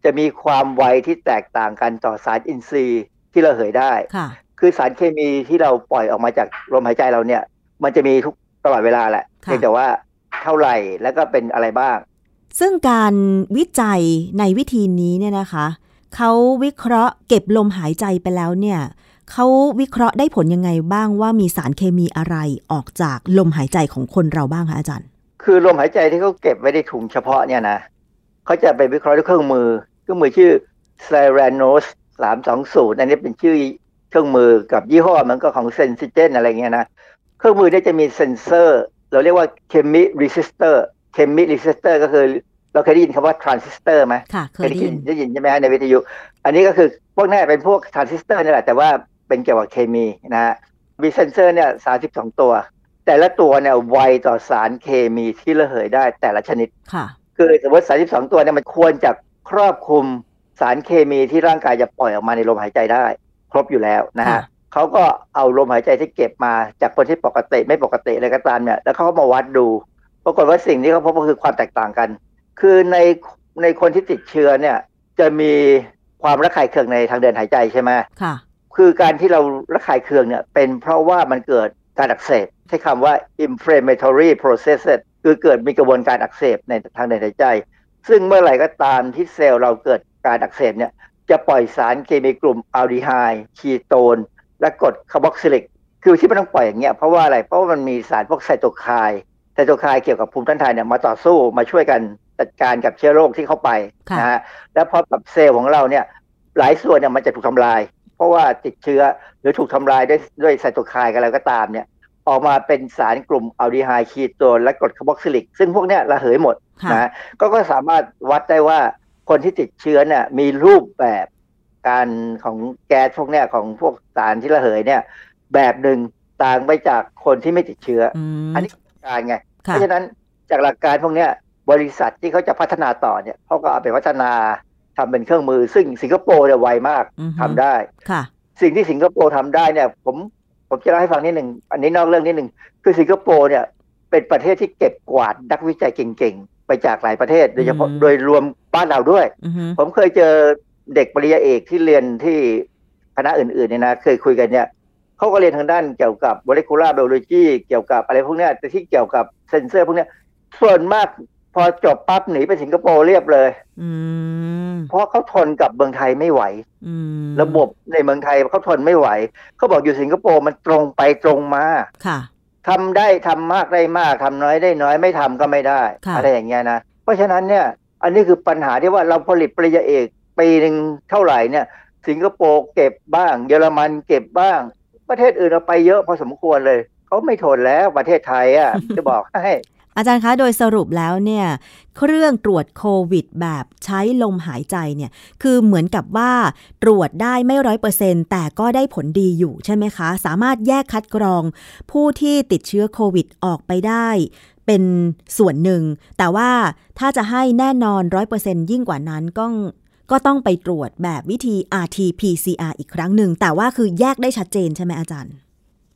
จะมีความไวที่แตกต่างกันต่อสารอินทรีย์ที่ระเหยได้ค่ะคือสารเคมีที่เราปล่อยออกมาจากลมหายใจเราเนี่ย มันจะมีทุกตลอดเวลาแหละค่ะเพียงแต่ว่าเท่าไหร่แล้วก็เป็นอะไรบ้าง ซึ่งการวิจัยในวิธีนี้เนี่ยนะคะเขาวิเคราะห์เก็บลมหายใจไปแล้วเนี่ยเขาวิเคราะห์ได้ผลยังไงบ้างว่ามีสารเคมีอะไรออกจากลมหายใจของคนเราบ้างคะอาจารย์ คือลมหายใจที่เขาเก็บไว้ในถุงเฉพาะเนี่ยนะเขาจะไปวิเคราะห์ด้วยเครื่องมือเครื่องมือชื่อ Cyranos 320อันนี้เป็นชื่อเครื่องมือกับยี่ห้อมันก็ของ Sensigen อะไรเงี้ยนะ เครื่องมือเนี่ยจะมีเซนเซอร์ เราเรียกว่าเคมีรีสต์เตอร์ Chemi Resistor Chemi Resistor ก็คือเราเคยได้ยินคำว่า transistor ไหมค่ะเคเคยยได้ได้ยิยินนได้ยินใช่ไหมฮะในวิทยุ อันนี้ก็คือพวกนี้เป็นพวกทรานซิสเตอร์นี่แหละ แต่ว่าเป็นเกี่ยวกับเคมีนะฮะมีเซนเซอร์เนี่ย32 ตัว แต่ละตัวเนี่ยไวต่อสารเคมีที่ระเหยได้แต่ละชนิดค่ะ คือสมมติ32ตัวเนี่ยมันควรจะครอบคลุมสารเคมีที่ร่างกายจะปล่อยออกมาในลมหายใจได้ ครบอยู่แล้วนะฮะค่ะเขาก็เอาลมหายใจที่เก็บมาจากคนที่ปกติไม่ปกติอะไรก็ตามเนี่ยแล้วเขาก็มาวัดดู ปรากฏว่าสิ่งที่เขาพบก็คือความแตกต่างกัน คือในในคนที่ติดเชื้อเนี่ย จะมีความระคายเคืองในทางเดินหายใจใช่ไหมค่ะ คือการที่เราระคายเคืองเนี่ย เป็นเพราะว่ามันเกิดการอักเสบใช้คำว่า inflammatory processes คือเกิดมีกระบวนการอักเสบในทางเดินหายใจ ซึ่งเมื่อไหร่ก็ตามที่เซลล์เราเกิดการอักเสบเนี่ย จะปล่อยสารเคมีกลุ่มอัลดีไฮด์คีโตน และกรดคาร์บอกซิลิก คือที่มันต้องปล่อยอย่างเงี้ยเพราะว่าอะไร เพราะว่ามันมีสารพวกไซโตไคน์ ไซโตไคน์เกี่ยวกับภูมิต้านทานเนี่ยมาต่อสู้มาช่วยกันจัดการกับเชื้อโรคที่เข้าไปค่ะนะฮะแล้วพอกับเซลล์ของเราเนี่ยหลายส่วนเนี่ยมันจะถูกทำลาย เพราะว่าติดเชื้อหรือถูกทำลายด้วยด้วยไซโตไคน์กันอะไรก็ตามเนี่ยออกมาเป็นสารกลุ่มอัลดีไฮด์คีโตนและกรดคาร์บอกซิลิก ซึ่งพวกเนี้ยระเหยหมดค่ะนะก็ก็สามารถวัดได้ว่าคนที่ติดเชื้อเนี่ยมีรูปแบบการของแก๊สพวกเนี้ยของพวกสารที่ระเหยเนี่ย แบบหนึ่งต่างไปจากคนที่ไม่ติดเชื้ออืมอันนี้คือ การไง เพค่ะราะฉะนั้นจากหลักการพวกเนี้ยบริษัทที่เขาจะพัฒนาต่อเนี่ยเขาก็เอาไปพัฒนาทำเป็นเครื่องมือ ซึ่งสิงคโปร์เนี่ยไวมากอือฮึทำได้ค่ะ สิ่งที่สิงคโปร์ทำได้เนี่ย ผมผมจะเล่าให้ฟังนิดหนึ่งอันนี้นอกเรื่องนิดหนึ่งคือสิงคโปร์เนี่ยเป็นประเทศที่เก็บกวาดนักวิจัยเก่งๆ ไปจากหลายประเทศ โดยเฉพาะอืมโดยรวมบ้านเราด้วยอือฮึผมเคยเจอเด็กปริญญาเอกที่เรียนที่คณะอื่นๆเนี่ยนะเคยคุยกันเนี่ย เขาก็เรียนทางด้านเกี่ยวกับ molecular biology เกี่ยวกับอะไรพวกเนี้ยแต่ที่เกี่ยวกับเซนเซอร์พวกเนี้ยส่วนมากพอจบปั๊บหนีไปสิงคโปร์เรียบเลยอืมเพราะเขาทนกับเมืองไทยไม่ไหวอืมระบบในเมืองไทยเขาทนไม่ไหว เขาบอกอยู่สิงคโปร์มันตรงไปตรงมาค่ะทำได้ทำมากได้มากทำน้อยได้น้อยไม่ทำก็ไม่ได้ค่ะอะไรอย่างเงี้ยนะเพราะฉะนั้นเนี่ย อันนี้คือปัญหาที่ว่าเราผลิตปริญญาเอกปีหนึ่งเท่าไหร่เนี่ย สิงคโปร์เก็บบ้าง เยอรมันเก็บบ้าง ประเทศอื่นเราไปเยอะพอสมควรเลย เขาไม่ทนแล้วประเทศไทยอะจะบอกให้อาจารย์คะ โดยสรุปแล้วเนี่ยเครื่องตรวจโควิดแบบใช้ลมหายใจเนี่ยคือเหมือนกับว่าตรวจได้ไม่ร้อยเปอร์เซ็นแต่ก็ได้ผลดีอยู่ใช่ไหมคะ สามารถแยกคัดกรอง ผู้ที่ติดเชื้อโควิดออกไปได้ เป็นส่วนหนึ่ง แต่ว่าถ้าจะให้แน่นอนร้อยเปอร์เซ็นยิ่งกว่านั้นก็ ก็ต้องไปตรวจแบบวิธี RT-PCR อีกครั้งหนึ่ง แต่ว่าคือแยกได้ชัดเจนใช่ไหมอาจารย์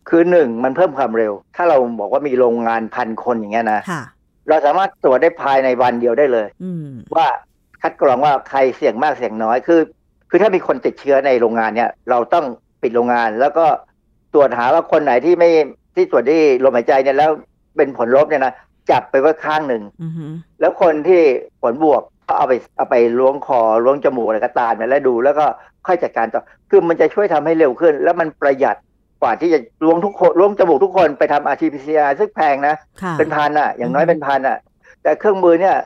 คือหนึ่งมันเพิ่มความเร็ว ถ้าเราบอกว่ามีโรงงานพันคนอย่างเงี้ยนะค่ะเราสามารถตรวจได้ภายในวันเดียวได้เลยอืมว่าคัดกรองว่าใครเสี่ยงมากเสี่ยงน้อยคือ คือถ้ามีคนติดเชื้อในโรงงานเนี่ยเราต้องปิดโรงงาน แล้วก็ตรวจหาว่าคนไหนที่ไม่ที่ตรวจที่ลมหายใจเนี่ยแล้วเป็นผลลบเนี่ยนะจับไปไว้ข้างหนึ่งอือฮึแล้วคนที่ผลบวก ก็เอาไปเอาไปล้วงคอล้วงจมูกอะไรก็ตามเนี่ยแล้วดูแล้วก็ค่อยจัดการต่อคือมันจะช่วยทำให้เร็วขึ้น แล้วมันประหยัดกว่าที่จะล้วงทุกคนล้วงจมูกทุกคนไปทำ RT-PCR ซึ่งแพงนะค่ะเป็นพันอะ อย่างน้อยอืมเป็นพันอะ แต่เครื่องมือเนี่ย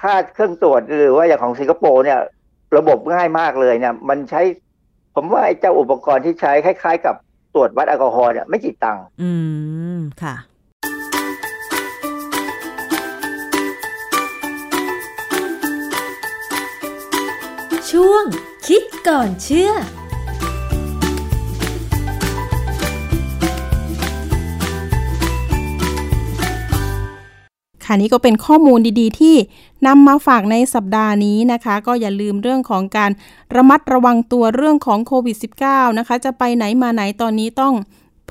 ค่าเครื่องตรวจหรือว่าอย่างของสิงคโปร์เนี่ย ระบบง่ายมากเลยเนี่ย มันใช้ ผมว่าไอ้เจ้าอุปกรณ์ที่ใช้คล้าย ๆ กับตรวจวัดแอลกอฮอล์เนี่ยไม่กี่ตังค์อืมค่ะ ช่วง คิดก่อนเชื่อค่ะนี่ก็เป็นข้อมูลดีๆ ที่นำมาฝากในสัปดาห์นี้นะคะ ก็อย่าลืมเรื่องของการระมัดระวังตัวเรื่องของโควิด -19 นะคะ จะไปไหนมาไหนตอนนี้ต้อง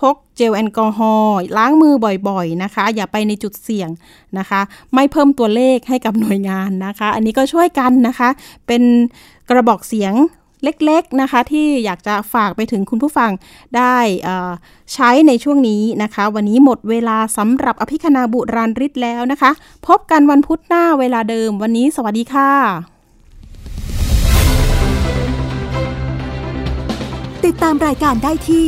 พกเจลแอลกอฮอล์ล้างมือบ่อยๆนะคะ อย่าไปในจุดเสี่ยงนะคะ ไม่เพิ่มตัวเลขให้กับหน่วยงานนะคะ อันนี้ก็ช่วยกันนะคะ เป็นกระบอกเสียงเล็กๆนะคะ ที่อยากจะฝากไปถึงคุณผู้ฟังได้ใช้ในช่วงนี้นะคะ วันนี้หมดเวลาสำหรับอภิคณาบุราริศแล้วนะคะ พบกันวันพุธหน้าเวลาเดิม วันนี้สวัสดีค่ะ ติดตามรายการได้ที่